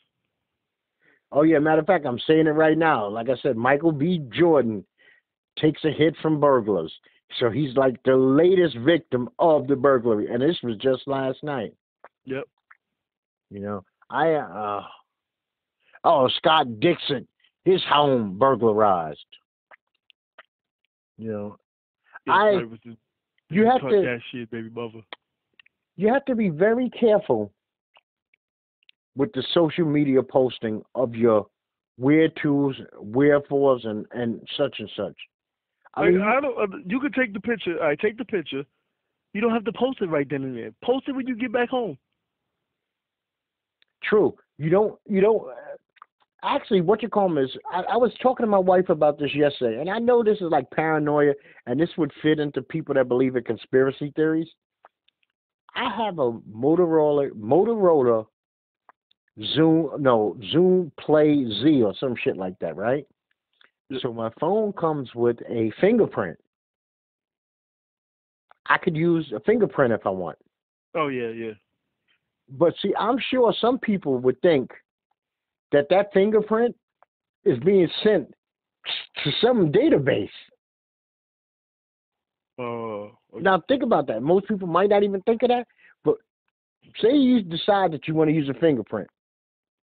Speaker 1: oh yeah, matter of fact, I'm saying it right now. Like I said, Michael B. Jordan takes a hit from burglars. So he's like the latest victim of the burglary. And this was just last night.
Speaker 2: Yep.
Speaker 1: You know, I uh oh Scott Disick, his home burglarized. You know,
Speaker 2: Yeah,
Speaker 1: I- you have to
Speaker 2: that shit, baby mother.
Speaker 1: you have to be very careful with the social media posting of your where tos, wherefores, and and such and such. I
Speaker 2: Like,
Speaker 1: mean,
Speaker 2: I don't. Uh, you could take the picture. I right, take the picture. You don't have to post it right then and there. Post it when you get back home.
Speaker 1: True. You don't. You don't. Actually, what you call them is. I, I was talking to my wife about this yesterday, and I know this is like paranoia, and this would fit into people that believe in conspiracy theories. I have a Motorola Motorola Zoom no Zoom Play Z or some shit like that, right? So my phone comes with a fingerprint. I could use a fingerprint if I want.
Speaker 2: Oh yeah, yeah.
Speaker 1: But see, I'm sure some people would think that that fingerprint is being sent to some database.
Speaker 2: Oh. okay.
Speaker 1: Now, think about that. Most people might not even think of that. But say you decide that you want to use a fingerprint.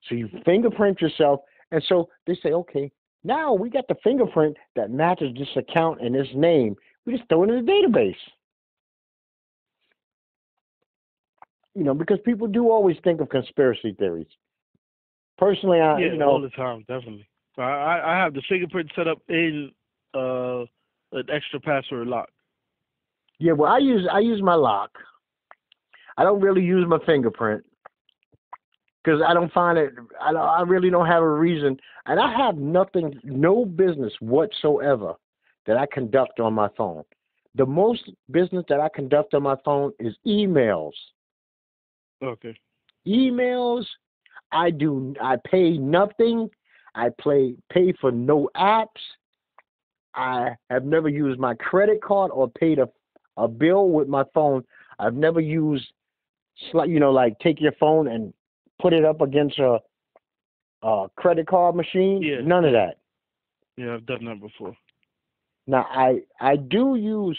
Speaker 1: So you fingerprint yourself. And so they say, okay, now we got the fingerprint that matches this account and this name. We just throw it in the database. You know, because people do always think of conspiracy theories. Personally, I,
Speaker 2: yeah,
Speaker 1: you know,
Speaker 2: all the time, definitely. I I I have the fingerprint set up in uh an extra password lock.
Speaker 1: Yeah, well, I use I use my lock. I don't really use my fingerprint because I don't find it. I don't, I really don't have a reason, and I have nothing, no business whatsoever that I conduct on my phone. The most business that I conduct on my phone is emails.
Speaker 2: Okay.
Speaker 1: Emails. I do. I pay nothing. I play pay for no apps. I have never used my credit card or paid a a bill with my phone. I've never used, you know, like take your phone and put it up against a, a credit card machine.
Speaker 2: Yeah.
Speaker 1: None of that.
Speaker 2: Yeah, I've done that before.
Speaker 1: Now I I do use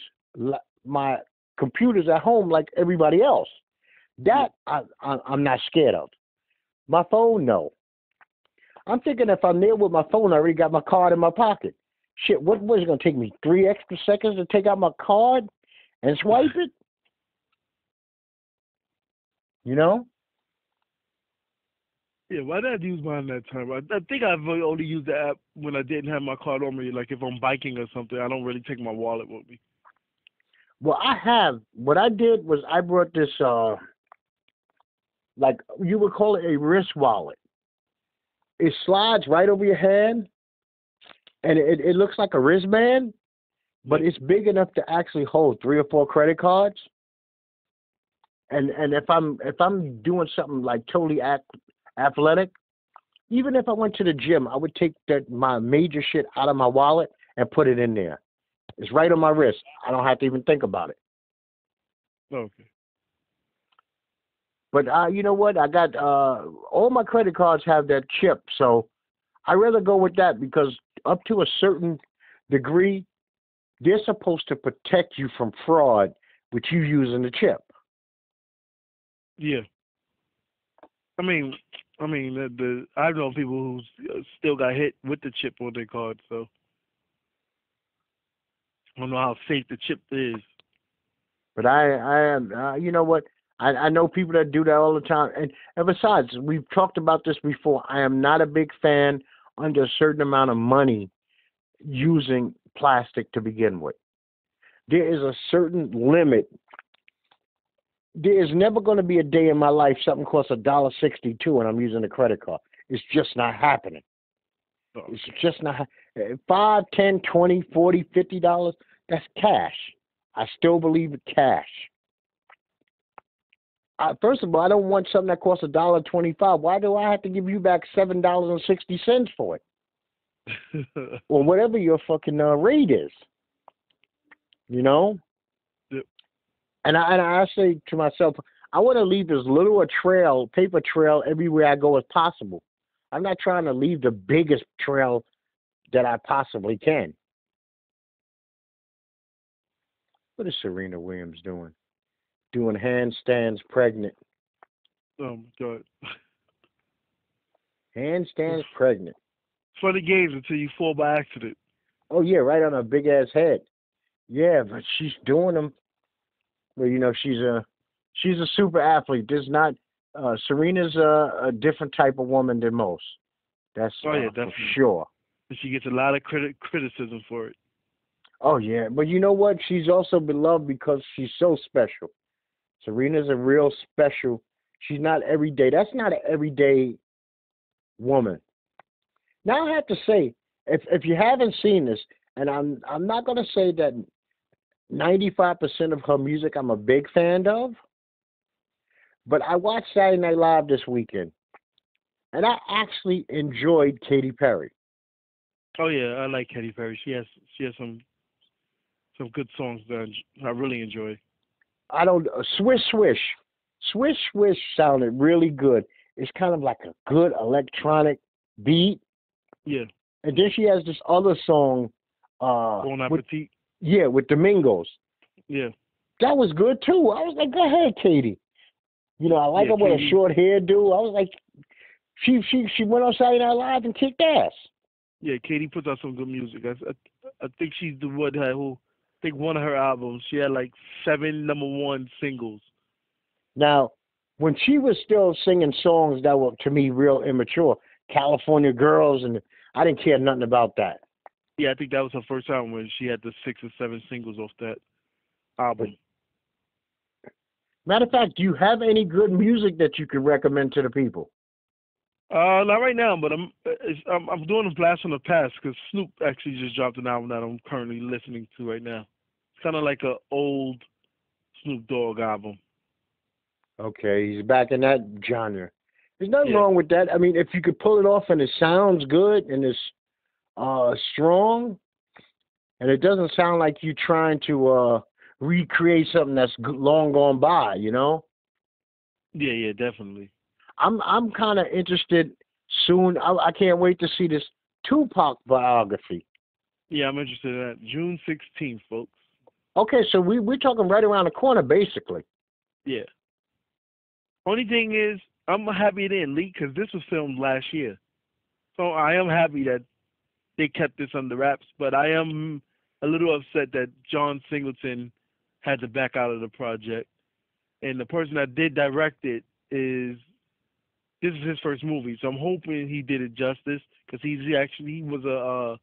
Speaker 1: my computers at home like everybody else. That I, I I'm not scared of. My phone, no. I'm thinking if I'm there with my phone, I already got my card in my pocket. Shit, what was it gonna take me three extra seconds to take out my card and swipe it? You know?
Speaker 2: Yeah, why did I use mine that time? I, I think I've only used the app when I didn't have my card on me. Like if I'm biking or something, I don't really take my wallet with me.
Speaker 1: Well, I have. What I did was I brought this, uh, like you would call it a wrist wallet. It slides right over your hand, and it, it looks like a wristband. but it's big enough to actually hold three or four credit cards. And and if I'm if I'm doing something like totally athletic, even if I went to the gym, I would take that my major shit out of my wallet and put it in there. It's right on my wrist. I don't have to even think about it.
Speaker 2: Okay.
Speaker 1: But uh, you know what? I got uh, all my credit cards have that chip, so I rather go with that because up to a certain degree, they're supposed to protect you from fraud with you using the chip.
Speaker 2: Yeah. I mean, I mean, the, the I know people who still got hit with the chip on their card, so I don't know how safe the chip is.
Speaker 1: But I, I am, uh, you know what? I, I know people that do that all the time, and, and besides, we've talked about this before. I am not a big fan under a certain amount of money using plastic to begin with. There is a certain limit. There is never going to be a day in my life something costs a dollar sixty-two and I'm using a credit card. It's just not happening.
Speaker 2: Oh,
Speaker 1: It's just not five, ten, twenty, forty, fifty dollars. That's cash. I still believe in cash. I, first of all, I don't want something that costs a dollar twenty-five. Why do I have to give you back seven dollars and sixty cents for it, or whatever your fucking uh, rate is? You know.
Speaker 2: Yep.
Speaker 1: And I and I say to myself, I want to leave as little a trail, paper trail, everywhere I go as possible. I'm not trying to leave the biggest trail that I possibly can. What is Serena Williams doing? Doing handstands pregnant.
Speaker 2: oh my god.
Speaker 1: Handstands pregnant.
Speaker 2: Funny games until you fall by accident.
Speaker 1: Oh yeah, right on her big ass head. Yeah, but she's doing them. Well, you know, she's a she's a super athlete. There's not uh Serena's a, a different type of woman than most. That's
Speaker 2: Oh, yeah,
Speaker 1: uh, for sure.
Speaker 2: She gets a lot of credit criticism for it.
Speaker 1: Oh yeah, but you know what? She's also beloved because she's so special. Serena's a real special. She's not everyday. That's not an everyday woman. Now I have to say, if if you haven't seen this, and I'm I'm not to say that 95% of her music I'm a big fan of, but I watched Saturday Night Live this weekend, and I actually enjoyed Katy Perry.
Speaker 2: Oh yeah, I like Katy Perry. She has she has some some good songs that I really enjoy.
Speaker 1: I don't uh, swish swish, swish swish sounded really good. It's kind of like a good electronic beat,
Speaker 2: Yeah,
Speaker 1: and then she has this other song, uh,
Speaker 2: Bon
Speaker 1: with,
Speaker 2: Appetit.
Speaker 1: yeah, with Domingos.
Speaker 2: Yeah,
Speaker 1: That was good too. I was like, go ahead, Katy. You know, I like
Speaker 2: Yeah,
Speaker 1: her with a short hair, hairdo. I was like, she she she went on Saturday Night Live and kicked ass.
Speaker 2: yeah. Katy puts out some good music. I I, I think she's the one that who I think one of her albums she had like seven number one singles.
Speaker 1: Now, when she was still singing songs that were to me real immature, California Girls, and I didn't care nothing about that.
Speaker 2: Yeah, I think that was her first album when she had the six or seven singles off that album.
Speaker 1: Matter of fact, do you have any good music that you could recommend to the people?
Speaker 2: Uh, not right now, but I'm it's, I'm, I'm doing a blast from the past because Snoop actually just dropped an album that I'm currently listening to right now. It's kind of like a old Snoop Dogg album.
Speaker 1: Okay, he's back in that genre. There's nothing
Speaker 2: Yeah.
Speaker 1: wrong with that. I mean, if you could pull it off and it sounds good and it's uh, strong, and it doesn't sound like you're trying to uh, recreate something that's long gone by, you know.
Speaker 2: Yeah, yeah, definitely.
Speaker 1: I'm I'm kind of interested soon. I, I can't wait to see this Tupac biography.
Speaker 2: Yeah, I'm interested in that. June 16th, folks.
Speaker 1: Okay, so we we're talking right around the corner, basically.
Speaker 2: Yeah. Only thing is, I'm happy it didn't leak because this was filmed last year. So I am happy that they kept this under wraps, but I am a little upset that John Singleton had to back out of the project. And the person that did direct it is this is his first movie, so I'm hoping he did it justice because he's actually he was a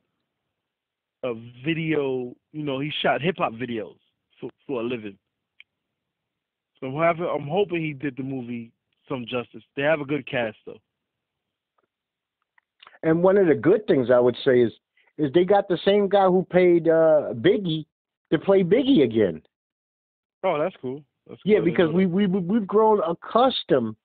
Speaker 2: uh, a video, you know, he shot hip hop videos for for a living. So I'm having, I'm hoping he did the movie some justice. They have a good cast though.
Speaker 1: And one of the good things I would say is is they got the same guy who paid uh, Biggie to play Biggie again.
Speaker 2: Oh, that's cool. That's
Speaker 1: Yeah, because we we- we've grown accustomed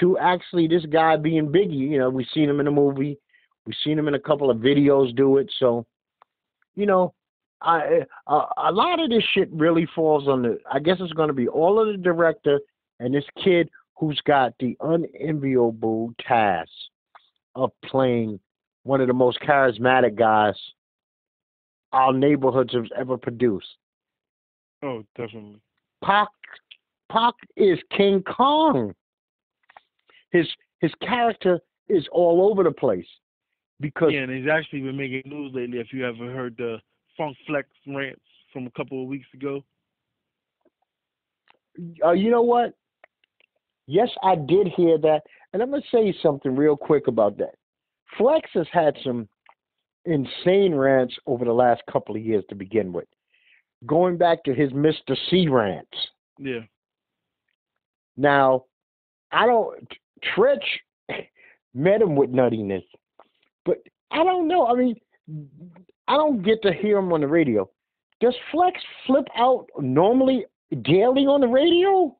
Speaker 1: to actually this guy being Biggie. You know, we've seen him in a movie, we've seen him in a couple of videos do it. So, you know, I a, a lot of this shit really falls on the. I guess it's going to be all of the director and this kid who's got the unenviable task of playing one of the most charismatic guys our neighborhoods have ever produced.
Speaker 2: Oh, definitely.
Speaker 1: Pac Pac is King Kong. His his character is all over the place because
Speaker 2: Yeah, and he's actually been making news lately. If you ever heard the Funk Flex rants from a couple of weeks ago.
Speaker 1: uh, you know what? Yes, I did hear that, and I'm gonna say something real quick about that. Flex has had some insane rants over the last couple of years to begin with. Going back to his Mister Cee rants.
Speaker 2: Yeah.
Speaker 1: Now, I don't. Tretch met him with nuttiness, but I don't know. I mean, I don't get to hear him on the radio. Does Flex flip out normally daily on the radio?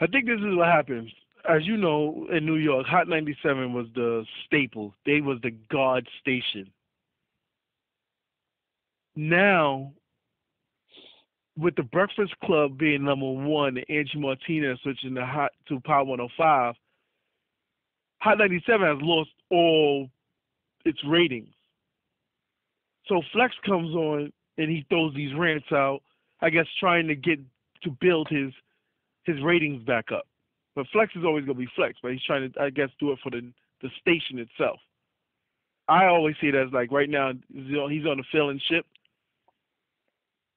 Speaker 2: I think this is what happens. As you know, in New York, Hot 97 was the staple. They was the god station. Now, with the Breakfast Club being number one, Angie Martinez switching to Hot to Power 105, Hot 97 has lost all its ratings. So Flex comes on and he throws these rants out, I guess trying to get to build his his ratings back up. But Flex is always gonna be Flex, but he's trying to I guess do it for the the station itself. I always see it as like right now he's on a filling ship,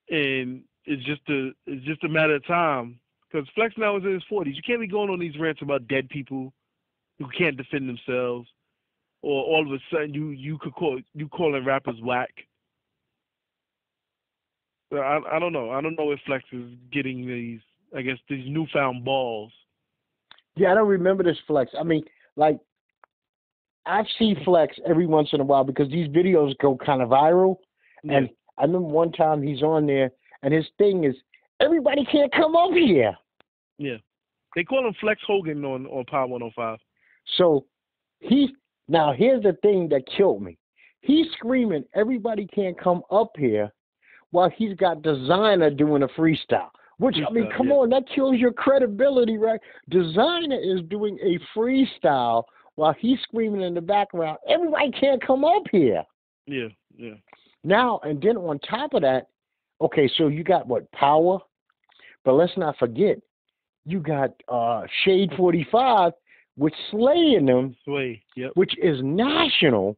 Speaker 2: and it's just a it's just a matter of time because Flex now is in his forties. You can't be going on these rants about dead people who can't defend themselves, or all of a sudden you you could call you calling rappers whack. I I don't know. I don't know if Flex is getting these I guess these newfound balls.
Speaker 1: Yeah, I don't remember this Flex. I mean, like, I see Flex every once in a while because these videos go kind of viral. And I remember one time he's on there, and his thing is, everybody can't come over here.
Speaker 2: yeah, they call him Flex Hogan on on Power 105.
Speaker 1: So he now here's the thing that killed me. He's screaming, everybody can't come up here, while he's got Desiigner doing a freestyle. Which I mean, come on, that kills your credibility, right? Desiigner is doing a freestyle while he's screaming in the background, everybody can't come up here.
Speaker 2: Yeah, yeah,
Speaker 1: Now and then on top of that, okay, so you got what power, but let's not forget, you got uh Shade Forty Five with Slay in them,
Speaker 2: Sway. Yep.
Speaker 1: which is national,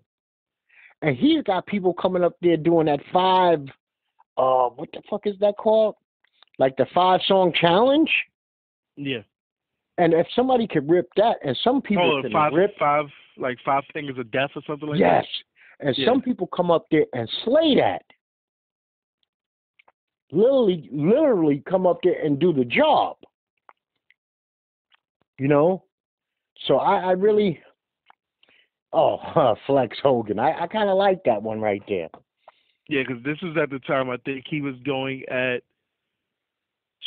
Speaker 1: and he's got people coming up there doing that five, uh, what the fuck is that called? Like the five song challenge.
Speaker 2: Yeah.
Speaker 1: And if somebody could rip that, and some people
Speaker 2: Oh,
Speaker 1: can
Speaker 2: five,
Speaker 1: rip,
Speaker 2: five, like five fingers of death or something like that?
Speaker 1: yes, and
Speaker 2: Yeah.
Speaker 1: some people come up there and slay that. Literally, literally come up there and do the job. You know, so I, I really, oh, Flex Hogan, I, I kind of like that one right there.
Speaker 2: Yeah, because this was at the time I think he was going at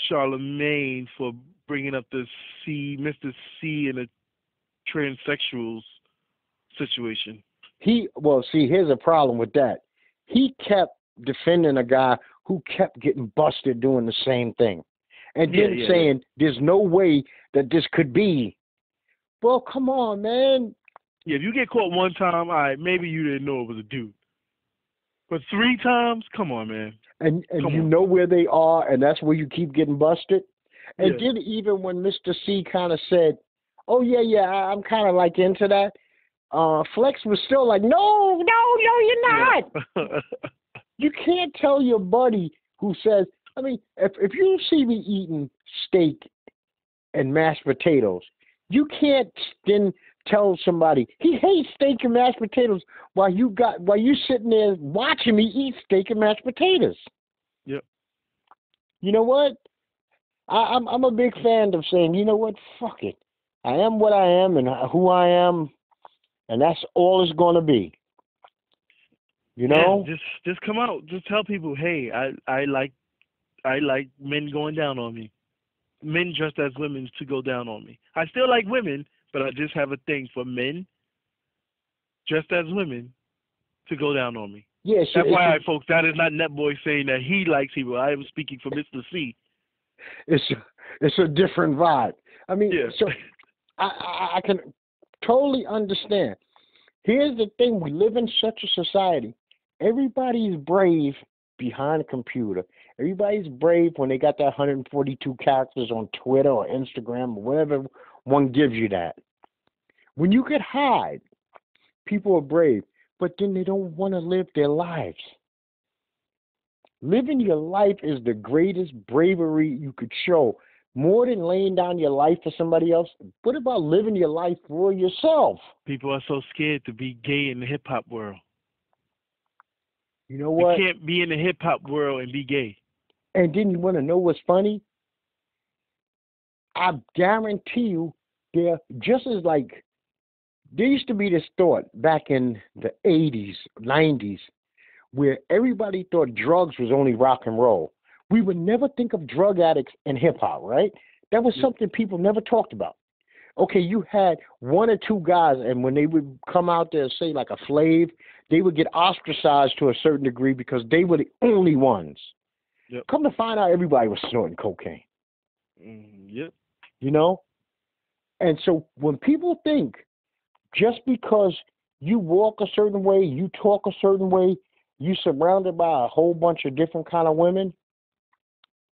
Speaker 2: Charlemagne for bringing up the C, Mister Cee, in a transsexuals situation.
Speaker 1: He well, see, here's a problem with that. He kept defending a guy who kept getting busted doing the same thing, and
Speaker 2: Yeah,
Speaker 1: then
Speaker 2: yeah, yeah.
Speaker 1: saying there's no way that this could be. Well, come on, man.
Speaker 2: Yeah, if you get caught one time, all right, maybe you didn't know it was a dude. But three times, come on, man.
Speaker 1: And and
Speaker 2: Come
Speaker 1: you
Speaker 2: on.
Speaker 1: know where they are, and that's where you keep getting busted. And
Speaker 2: Yeah.
Speaker 1: then even when Mister Cee kind of said, "Oh yeah, yeah, I- I'm kind of like into that," uh, Flex was still like, "No, no, no, you're not."
Speaker 2: Yeah.
Speaker 1: You can't tell your buddy who says, I mean, if if you see me eating steak and mashed potatoes, you can't then tell somebody he hates steak and mashed potatoes while you got while you sitting there watching me eat steak and mashed potatoes.
Speaker 2: Yep.
Speaker 1: You know what? I, I'm I'm a big fan of saying, you know what, fuck it. I am what I am and who I am, and that's all it's going to be. You know?
Speaker 2: Yeah, just just come out. Just tell people, hey, I I like I like men going down on me. Men dressed as women to go down on me. I still like women, but I just have a thing for men dressed as women to go down on me.
Speaker 1: Yeah, so
Speaker 2: FYI, folks, that is not Netboy saying that he likes people. I am speaking for Mister Cee.
Speaker 1: It's it's a different vibe. I mean,
Speaker 2: Yeah.
Speaker 1: so I, I I can totally understand. Here's the thing: we live in such a society. Everybody's brave behind a computer. Everybody's brave when they got that 142 characters on Twitter or Instagram or whatever one gives you that. When you could hide, people are brave, but then they don't want to live their lives. Living your life is the greatest bravery you could show. More than laying down your life for somebody else, what about living your life for yourself?
Speaker 2: People are so scared to be gay in the hip hop world.
Speaker 1: You know what?
Speaker 2: You can't be in the hip hop world and be gay.
Speaker 1: And then you want to know what's funny? I guarantee you, they're just as like there used to be this thought back in the 80s, 90s, where everybody thought drugs was only rock and roll. We would never think of drug addicts in hip hop, right? That was something people never talked about. Okay, you had one or two guys, and when they would come out there, say like a Flav, they would get ostracized to a certain degree because they were the only ones.
Speaker 2: Yep.
Speaker 1: Come to find out, everybody was snorting cocaine
Speaker 2: Mm, yep.
Speaker 1: you know? And so when people think just because you walk a certain way, you talk a certain way, you're surrounded by a whole bunch of different kind of women,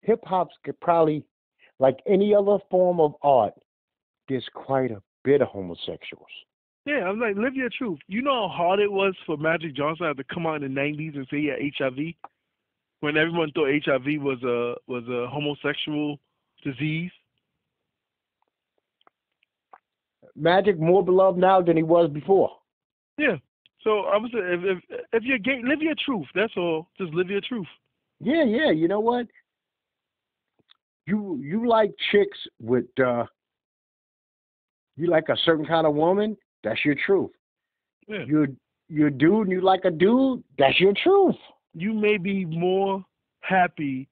Speaker 1: hip hop's could probably like any other form of art, there's quite a bit of homosexuals.
Speaker 2: Yeah, I'm like, live your truth. You know how hard it was for Magic Johnson to to come out in the '90s and say he had HIV, when everyone thought HIV was a was a homosexual disease.
Speaker 1: Magic more beloved now than he was before.
Speaker 2: Yeah. So I was if if if you're gay, live your truth. That's all. Just live your truth.
Speaker 1: Yeah, yeah. You know what? You you like chicks with uh you like a certain kind of woman, that's your truth.
Speaker 2: Yeah.
Speaker 1: You're you're a dude and you like a dude, that's your truth.
Speaker 2: You may be more happy,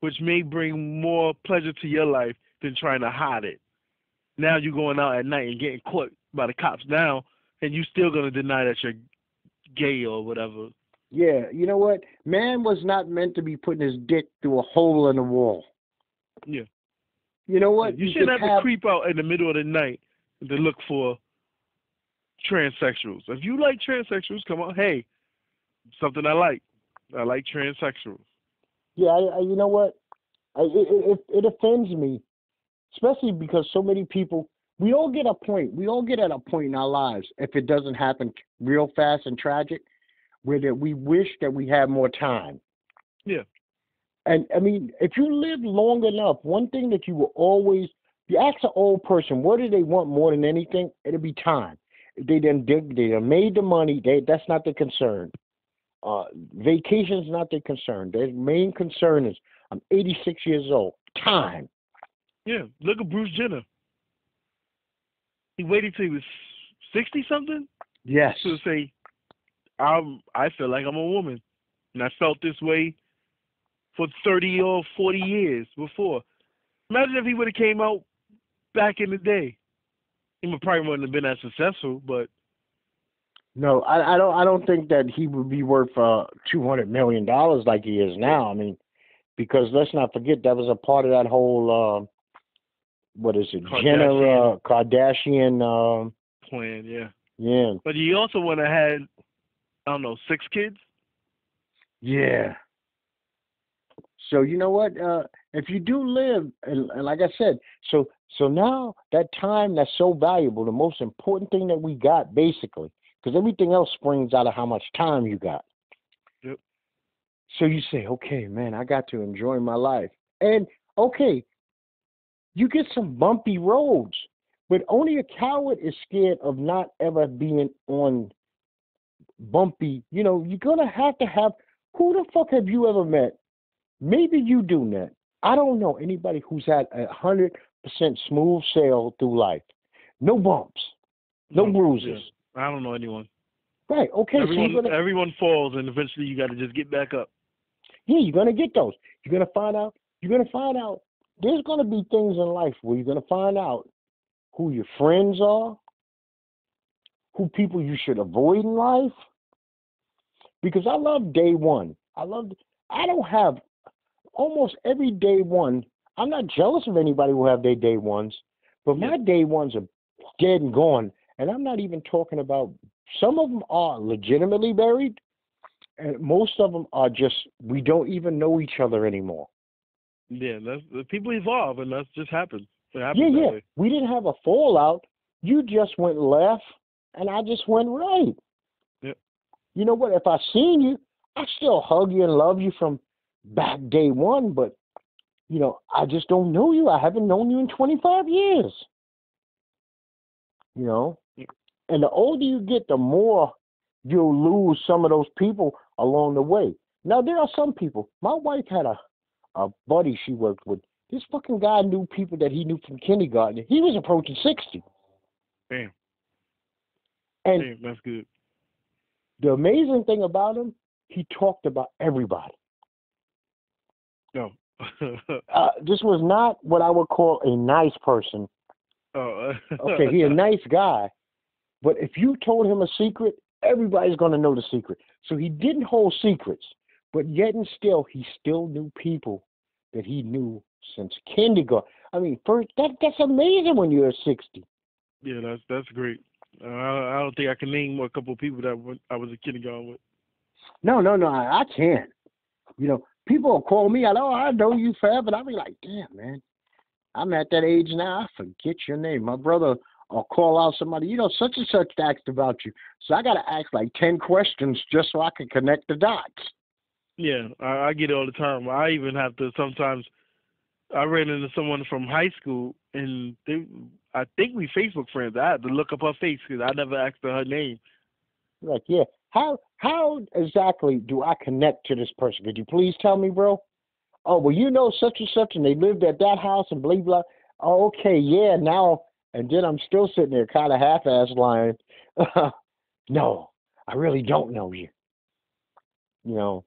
Speaker 2: which may bring more pleasure to your life than trying to hide it. Now you're going out at night and getting caught by the cops now, and you're still gonna deny that you're gay or whatever.
Speaker 1: Yeah, you know what? Man was not meant to be putting his dick through a hole in the wall.
Speaker 2: Yeah.
Speaker 1: You know what?
Speaker 2: You shouldn't
Speaker 1: could
Speaker 2: have to creep out in the middle of the night to look for transsexuals. If you like transsexuals, come on. Hey, something I like. I like transsexuals.
Speaker 1: Yeah, I, I, you know what? I, it, it, it offends me, especially because so many people. We all get a point. We all get at a point in our lives if it doesn't happen real fast and tragic, where that we wish that we had more time.
Speaker 2: Yeah.
Speaker 1: And I mean, if you live long enough, one thing that you will always you ask an old person, what do they want more than anything? It'll be time. They done dig, they done made the money. They that's not the concern. Uh, vacation's not their concern. Their main concern is I'm 86 years old. Time.
Speaker 2: Yeah. Look at Bruce Jenner. He waited till he was sixty something
Speaker 1: Yes.
Speaker 2: to say, "I'm. I feel like I'm a woman," and I felt this way for thirty or forty years before. Imagine if he would have came out back in the day. He probably wouldn't have been as successful, but
Speaker 1: No, I, I don't. I don't think that he would be worth uh, 200 million dollars like he is now. I mean, because let's not forget that was a part of that whole. Uh, what is it? Jenner uh, Kardashian. Um,
Speaker 2: plan, yeah.
Speaker 1: yeah.
Speaker 2: But he also would have had, I don't know, six kids.
Speaker 1: Yeah. So you know what? Uh, if you do live, and, and like I said, so so now that time that's so valuable, the most important thing that we got, basically, because everything else springs out of how much time you got.
Speaker 2: Yep.
Speaker 1: So you say, okay, man, I got to enjoy my life, and okay, you get some bumpy roads, but only a coward is scared of not ever being on bumpy. You know, you're gonna have to have. Who the fuck have you ever met? Maybe you do, Ned. I don't know anybody who's had a hundred percent smooth sail through life. No bumps, no bruises.
Speaker 2: I don't know anyone.
Speaker 1: Right. Okay.
Speaker 2: everyone,
Speaker 1: so gonna,
Speaker 2: everyone falls, and eventually you got to just get back up.
Speaker 1: Yeah, you're gonna get those. You're gonna find out. You're gonna find out. There's gonna be things in life where you're gonna find out who your friends are, who people you should avoid in life. Because I love day one. I love. I don't have almost every day one. I'm not jealous of anybody who have their day ones, but my day ones are dead and gone. And I'm not even talking about. Some of them are legitimately buried, and most of them are just we don't even know each other anymore.
Speaker 2: Yeah, that's the people evolve, and that's just happens
Speaker 1: Yeah, yeah.
Speaker 2: way.
Speaker 1: We didn't have a fallout. You just went left, and I just went right.
Speaker 2: Yep.
Speaker 1: You know what? If I seen you, I still hug you and love you from back day one, but you know, I just don't know you. I haven't known you in 25 years. You know. And the older you get, the more you'll lose some of those people along the way. Now, there are some people. My wife had a a buddy she worked with. This fucking guy knew people that he knew from kindergarten. He was approaching 60.
Speaker 2: Damn,
Speaker 1: And
Speaker 2: damn, that's good.
Speaker 1: the amazing thing about him, he talked about everybody.
Speaker 2: No.
Speaker 1: Uh, this was not what I would call a nice person.
Speaker 2: oh,
Speaker 1: Okay, he a nice guy, but if you told him a secret, everybody's going to know the secret. So he didn't hold secrets, but yet and still, he still knew people that he knew since kindergarten. I mean, first that that's amazing when you're 60.
Speaker 2: Yeah, that's that's great. Uh, I, I don't think I can name a couple of people that went, I was a kindergarten with.
Speaker 1: No, no, no, I, I can't. You know, people will call me out, oh, I know you forever. And I'll be like, damn, man, I'm at that age now. I forget your name. My brother will call out somebody, you know, such and such asked about you. So I got to ask like 10 questions just so I can connect the dots.
Speaker 2: Yeah, I, I get it all the time. I even have to sometimes. I ran into someone from high school, and they, I think we Facebook friends. I had to look up her face because I never asked her her name.
Speaker 1: Like, yeah, how how exactly do I connect to this person? Could you please tell me, bro? Oh, well, you know such and such, and they lived at that house, and blah blah. Oh, okay, yeah, now and then I'm still sitting there, kind of half-ass lying. no, I really don't know you. You know,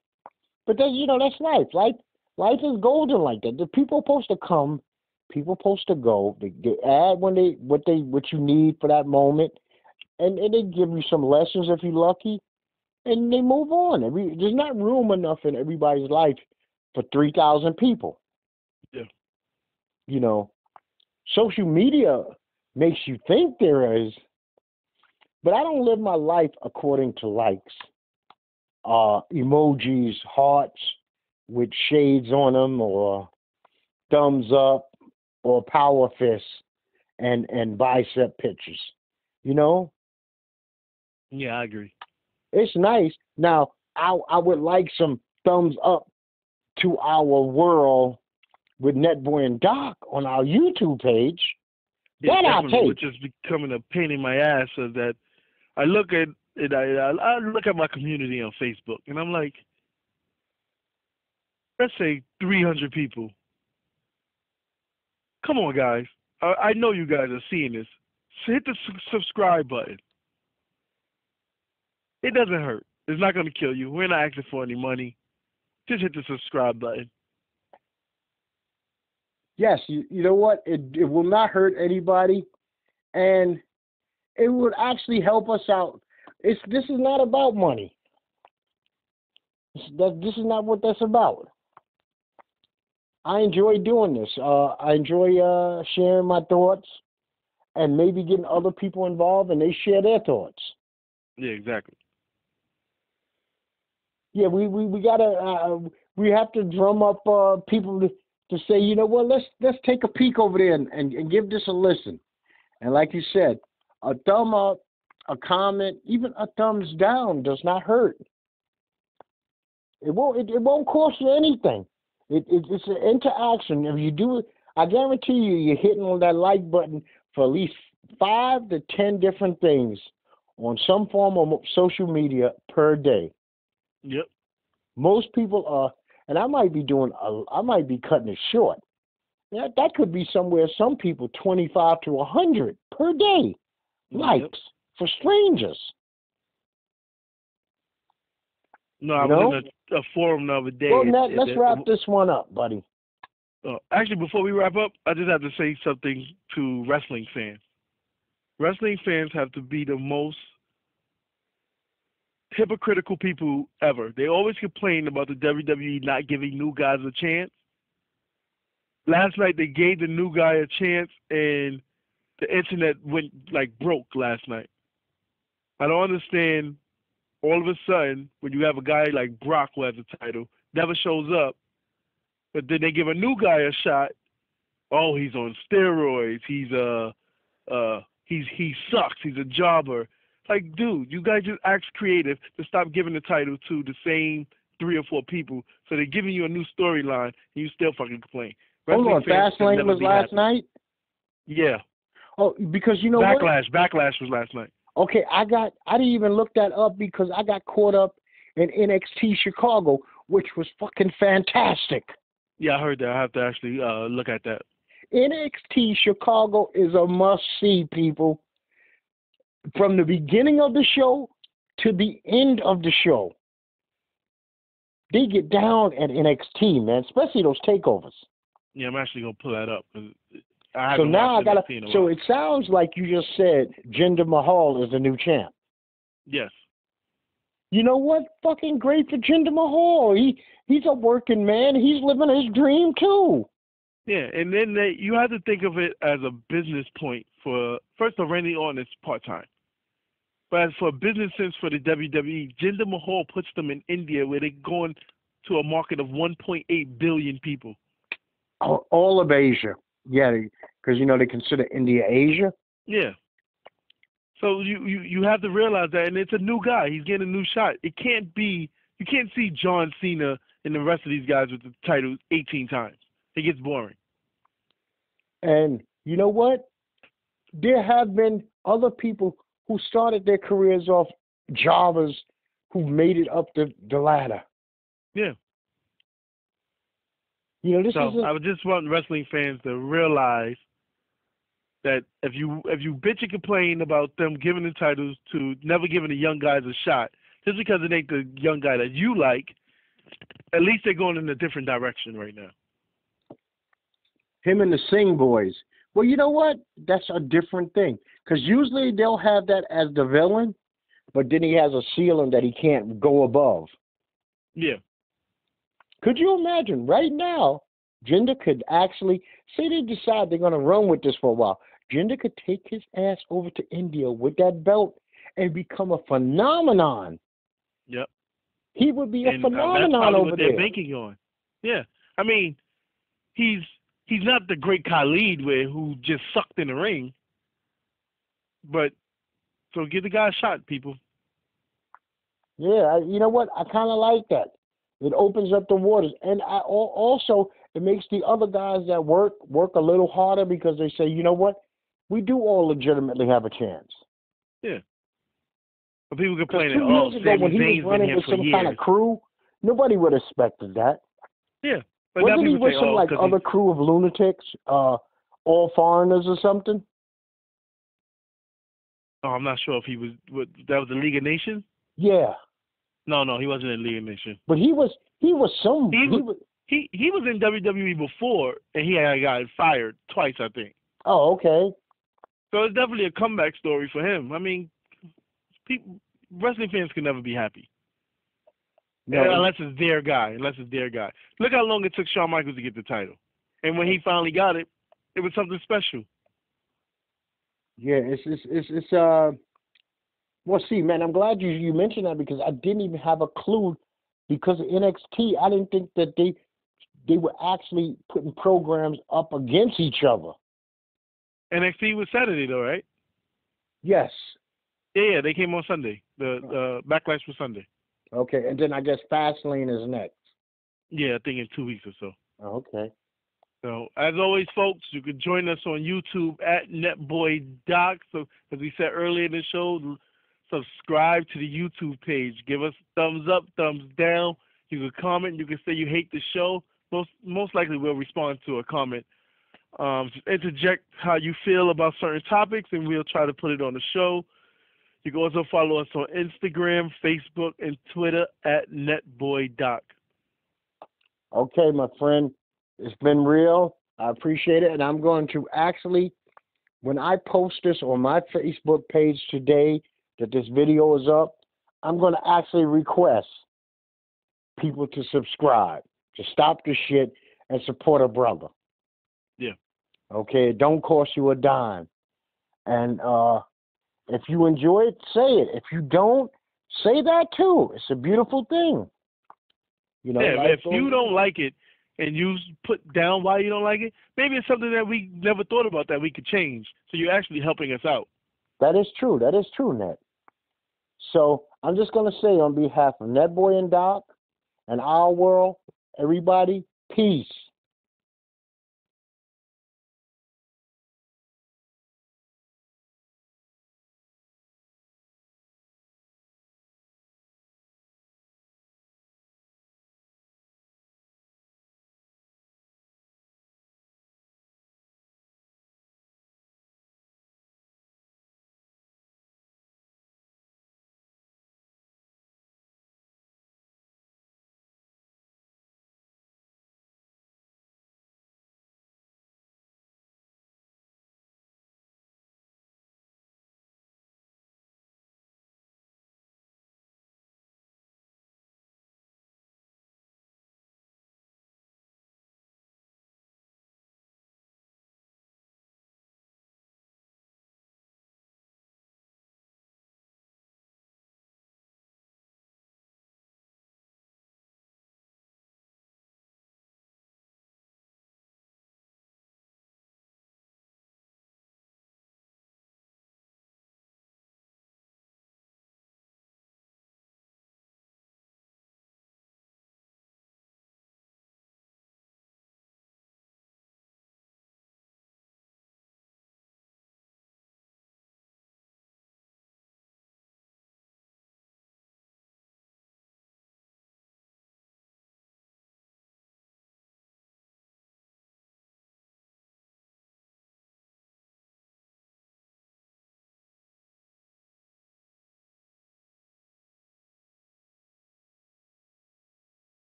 Speaker 1: but then you know that's life. Life, life is golden like that. The people supposed to come, people supposed to go. They, they add when they what they what you need for that moment, and, and they give you some lessons if you're lucky, and they move on. Every, there's not room enough in everybody's life for three thousand people.
Speaker 2: Yeah.
Speaker 1: You know, social media makes you think there is, but I don't live my life according to likes, uh, emojis, hearts with shades on them, or thumbs up, or power fists, and and bicep pictures. You know,
Speaker 2: Yeah, I agree.
Speaker 1: it's nice. Now, I I would like some thumbs up to our world with Netboy and Doc on our YouTube page.
Speaker 2: Yeah,
Speaker 1: That I'll take.
Speaker 2: Which is becoming a pain in my ass. So that I look at it, I, I I look at my community on Facebook, and I'm like, let's say 300 people. Come on, guys. I, I know you guys are seeing this. So hit the su- subscribe button. It doesn't hurt. It's not going to kill you. We're not asking for any money. Just hit the subscribe button.
Speaker 1: Yes, you, you know what? It it will not hurt anybody, and it would actually help us out. It's this is not about money. This, that, this is not what that's about. I enjoy doing this. Uh, I enjoy uh, sharing my thoughts, and maybe getting other people involved, and they share their thoughts.
Speaker 2: Yeah, exactly.
Speaker 1: Yeah, we we we gotta uh, we have to drum up uh, people to, say, you know what, let's let's take a peek over there and, and, and give this a listen. And like you said, a thumb up, a comment, even a thumbs down does not hurt. It won't it, it won't cost you anything. It, it it's an interaction. If you do it, I guarantee you, you're hitting on that like button for at least five to ten different things on some form of social media per day
Speaker 2: Yep.
Speaker 1: most people are and i might be doing a, i might be cutting it short that, that could be somewhere some people 25 to 100 per day likes
Speaker 2: Yep.
Speaker 1: for strangers
Speaker 2: No, I was in a, a, forum the other day.
Speaker 1: Well, let's wrap this one up, buddy.
Speaker 2: Uh, actually, before we wrap up, I just have to say something to wrestling fans. Wrestling fans have to be the most hypocritical people ever. They always complain about the WWE not giving new guys a chance. Last night they gave the new guy a chance, and the internet went like broke last night. I don't understand. All of a sudden, when you have a guy like Brock who has a title, never shows up, but then they give a new guy a shot. Oh, he's on steroids. He's uh uh he's he sucks. He's a jobber. Like, dude, you guys just act creative to stop giving the title to the same three or four people. So they're giving you a new storyline, and you still fucking complain.
Speaker 1: Hold on, Fastlane was last
Speaker 2: happy.
Speaker 1: night.
Speaker 2: Yeah.
Speaker 1: Oh, because you know
Speaker 2: Backlash.
Speaker 1: What?
Speaker 2: Backlash was last night.
Speaker 1: Okay, I got. I didn't even look that up because I got caught up in NXT Chicago, which was fucking fantastic.
Speaker 2: Yeah, I heard that. I have to actually uh, look at that.
Speaker 1: NXT Chicago is a must see, people. From the beginning of the show to the end of the show, they get down at NXT, man, especially those takeovers.
Speaker 2: Yeah, I'm actually gonna pull that up.
Speaker 1: so now I gotta. So it sounds like you just said Jinder Mahal is the new champ.
Speaker 2: Yes.
Speaker 1: You know what? Fucking great for Jinder Mahal. He he's a working man. He's living his dream too.
Speaker 2: Yeah, and then they, you have to think of it as a business point for first of Randy Orton is part time. But as for a business sense for the WWE, Jinder Mahal puts them in India where they're going to a market of 1.8 billion people.
Speaker 1: All of Asia, yeah, because you know they consider India Asia.
Speaker 2: Yeah. So you, you you have to realize that, and it's a new guy. He's getting a new shot. It can't be you can't see John Cena and the rest of these guys with the title 18 times. It gets boring.
Speaker 1: And you know what? There have been other people who started their careers off jobbers who've made it up the, the ladder.
Speaker 2: Yeah.
Speaker 1: You know, this
Speaker 2: so
Speaker 1: is.
Speaker 2: I just want wrestling fans to realize that if you if you bitch and complain about them giving the titles to never giving the young guys a shot, just because it ain't the young guy that you like, at least they're going in a different direction right now.
Speaker 1: Him and the Singh boys. Well, you know what? That's a different thing. Because usually they'll have that as the villain, but then he has a ceiling that he can't go above.
Speaker 2: Yeah.
Speaker 1: Could you imagine right now, Jinder could actually say they decide they're going to run with this for a while. Jinder could take his ass over to India with that belt and become a phenomenon.
Speaker 2: Yep.
Speaker 1: He would be a
Speaker 2: and,
Speaker 1: phenomenon
Speaker 2: uh, that's
Speaker 1: over
Speaker 2: what
Speaker 1: there.
Speaker 2: They're banking on. Yeah. I mean, he's he's not the great Khali where who just sucked in the ring. But so give the guy a shot, people.
Speaker 1: Yeah, you know what? I kind of like that. It opens up the waters, and I also it makes the other guys that work work a little harder because they say, you know what, we do all legitimately have a chance.
Speaker 2: Yeah. But people complaining,
Speaker 1: two
Speaker 2: oh,
Speaker 1: years ago when he was running with some
Speaker 2: years.
Speaker 1: kind of crew, nobody would have expected that.
Speaker 2: Yeah. But
Speaker 1: Wasn't he with
Speaker 2: say,
Speaker 1: some
Speaker 2: oh,
Speaker 1: like other
Speaker 2: he...
Speaker 1: crew of lunatics, uh, all foreigners or something?
Speaker 2: Oh, I'm not sure if he was. What, that was the League of Nations.
Speaker 1: Yeah.
Speaker 2: No, no, he wasn't in League of Nations.
Speaker 1: But he was. He was some.
Speaker 2: He,
Speaker 1: he was.
Speaker 2: He he was in WWE before, and he had got fired twice, I think.
Speaker 1: Oh, okay.
Speaker 2: So it's definitely a comeback story for him. I mean, people, wrestling fans can never be happy. No. Unless it's their guy. Unless it's their guy. Look how long it took Shawn Michaels to get the title, and when he finally got it, it was something special.
Speaker 1: Yeah, it's it's it's, it's uh. Well, see, man, I'm glad you you mentioned that because I didn't even have a clue because of NXT. I didn't think that they they were actually putting programs up against each other.
Speaker 2: NXT was Saturday though, right?
Speaker 1: Yes.
Speaker 2: Yeah, yeah, they came on Sunday. The uh, backlash was Sunday.
Speaker 1: Okay, and then I guess Fastlane is next.
Speaker 2: Yeah, I think in two weeks or so.
Speaker 1: Okay.
Speaker 2: So as always, folks, you can join us on YouTube at NetBoyDoc. So as we said earlier in the show, subscribe to the YouTube page. Give us thumbs up, thumbs down. You can comment. You can say you hate the show. Most most likely we'll respond to a comment. Um, interject how you feel about certain topics, and we'll try to put it on the show. You can also follow us on Instagram, Facebook, and Twitter at NetBoyDoc.
Speaker 1: Okay, my friend, it's been real. I appreciate it, and I'm going to actually, when I post this on my Facebook page today, that this video is up, I'm going to actually request people to subscribe, to stop the shit and support a brother.
Speaker 2: Yeah.
Speaker 1: Okay, it don't cost you a dime. And uh if you enjoy it, say it. If you don't, say that too. It's a beautiful thing. You know,
Speaker 2: yeah, if you don't like it and you put down why you don't like it, maybe it's something that we never thought about that we could change. So you're actually helping us out.
Speaker 1: That is true. That is true, Net. So I'm just gonna say on behalf of Netboy and Doc and our world, everybody, peace.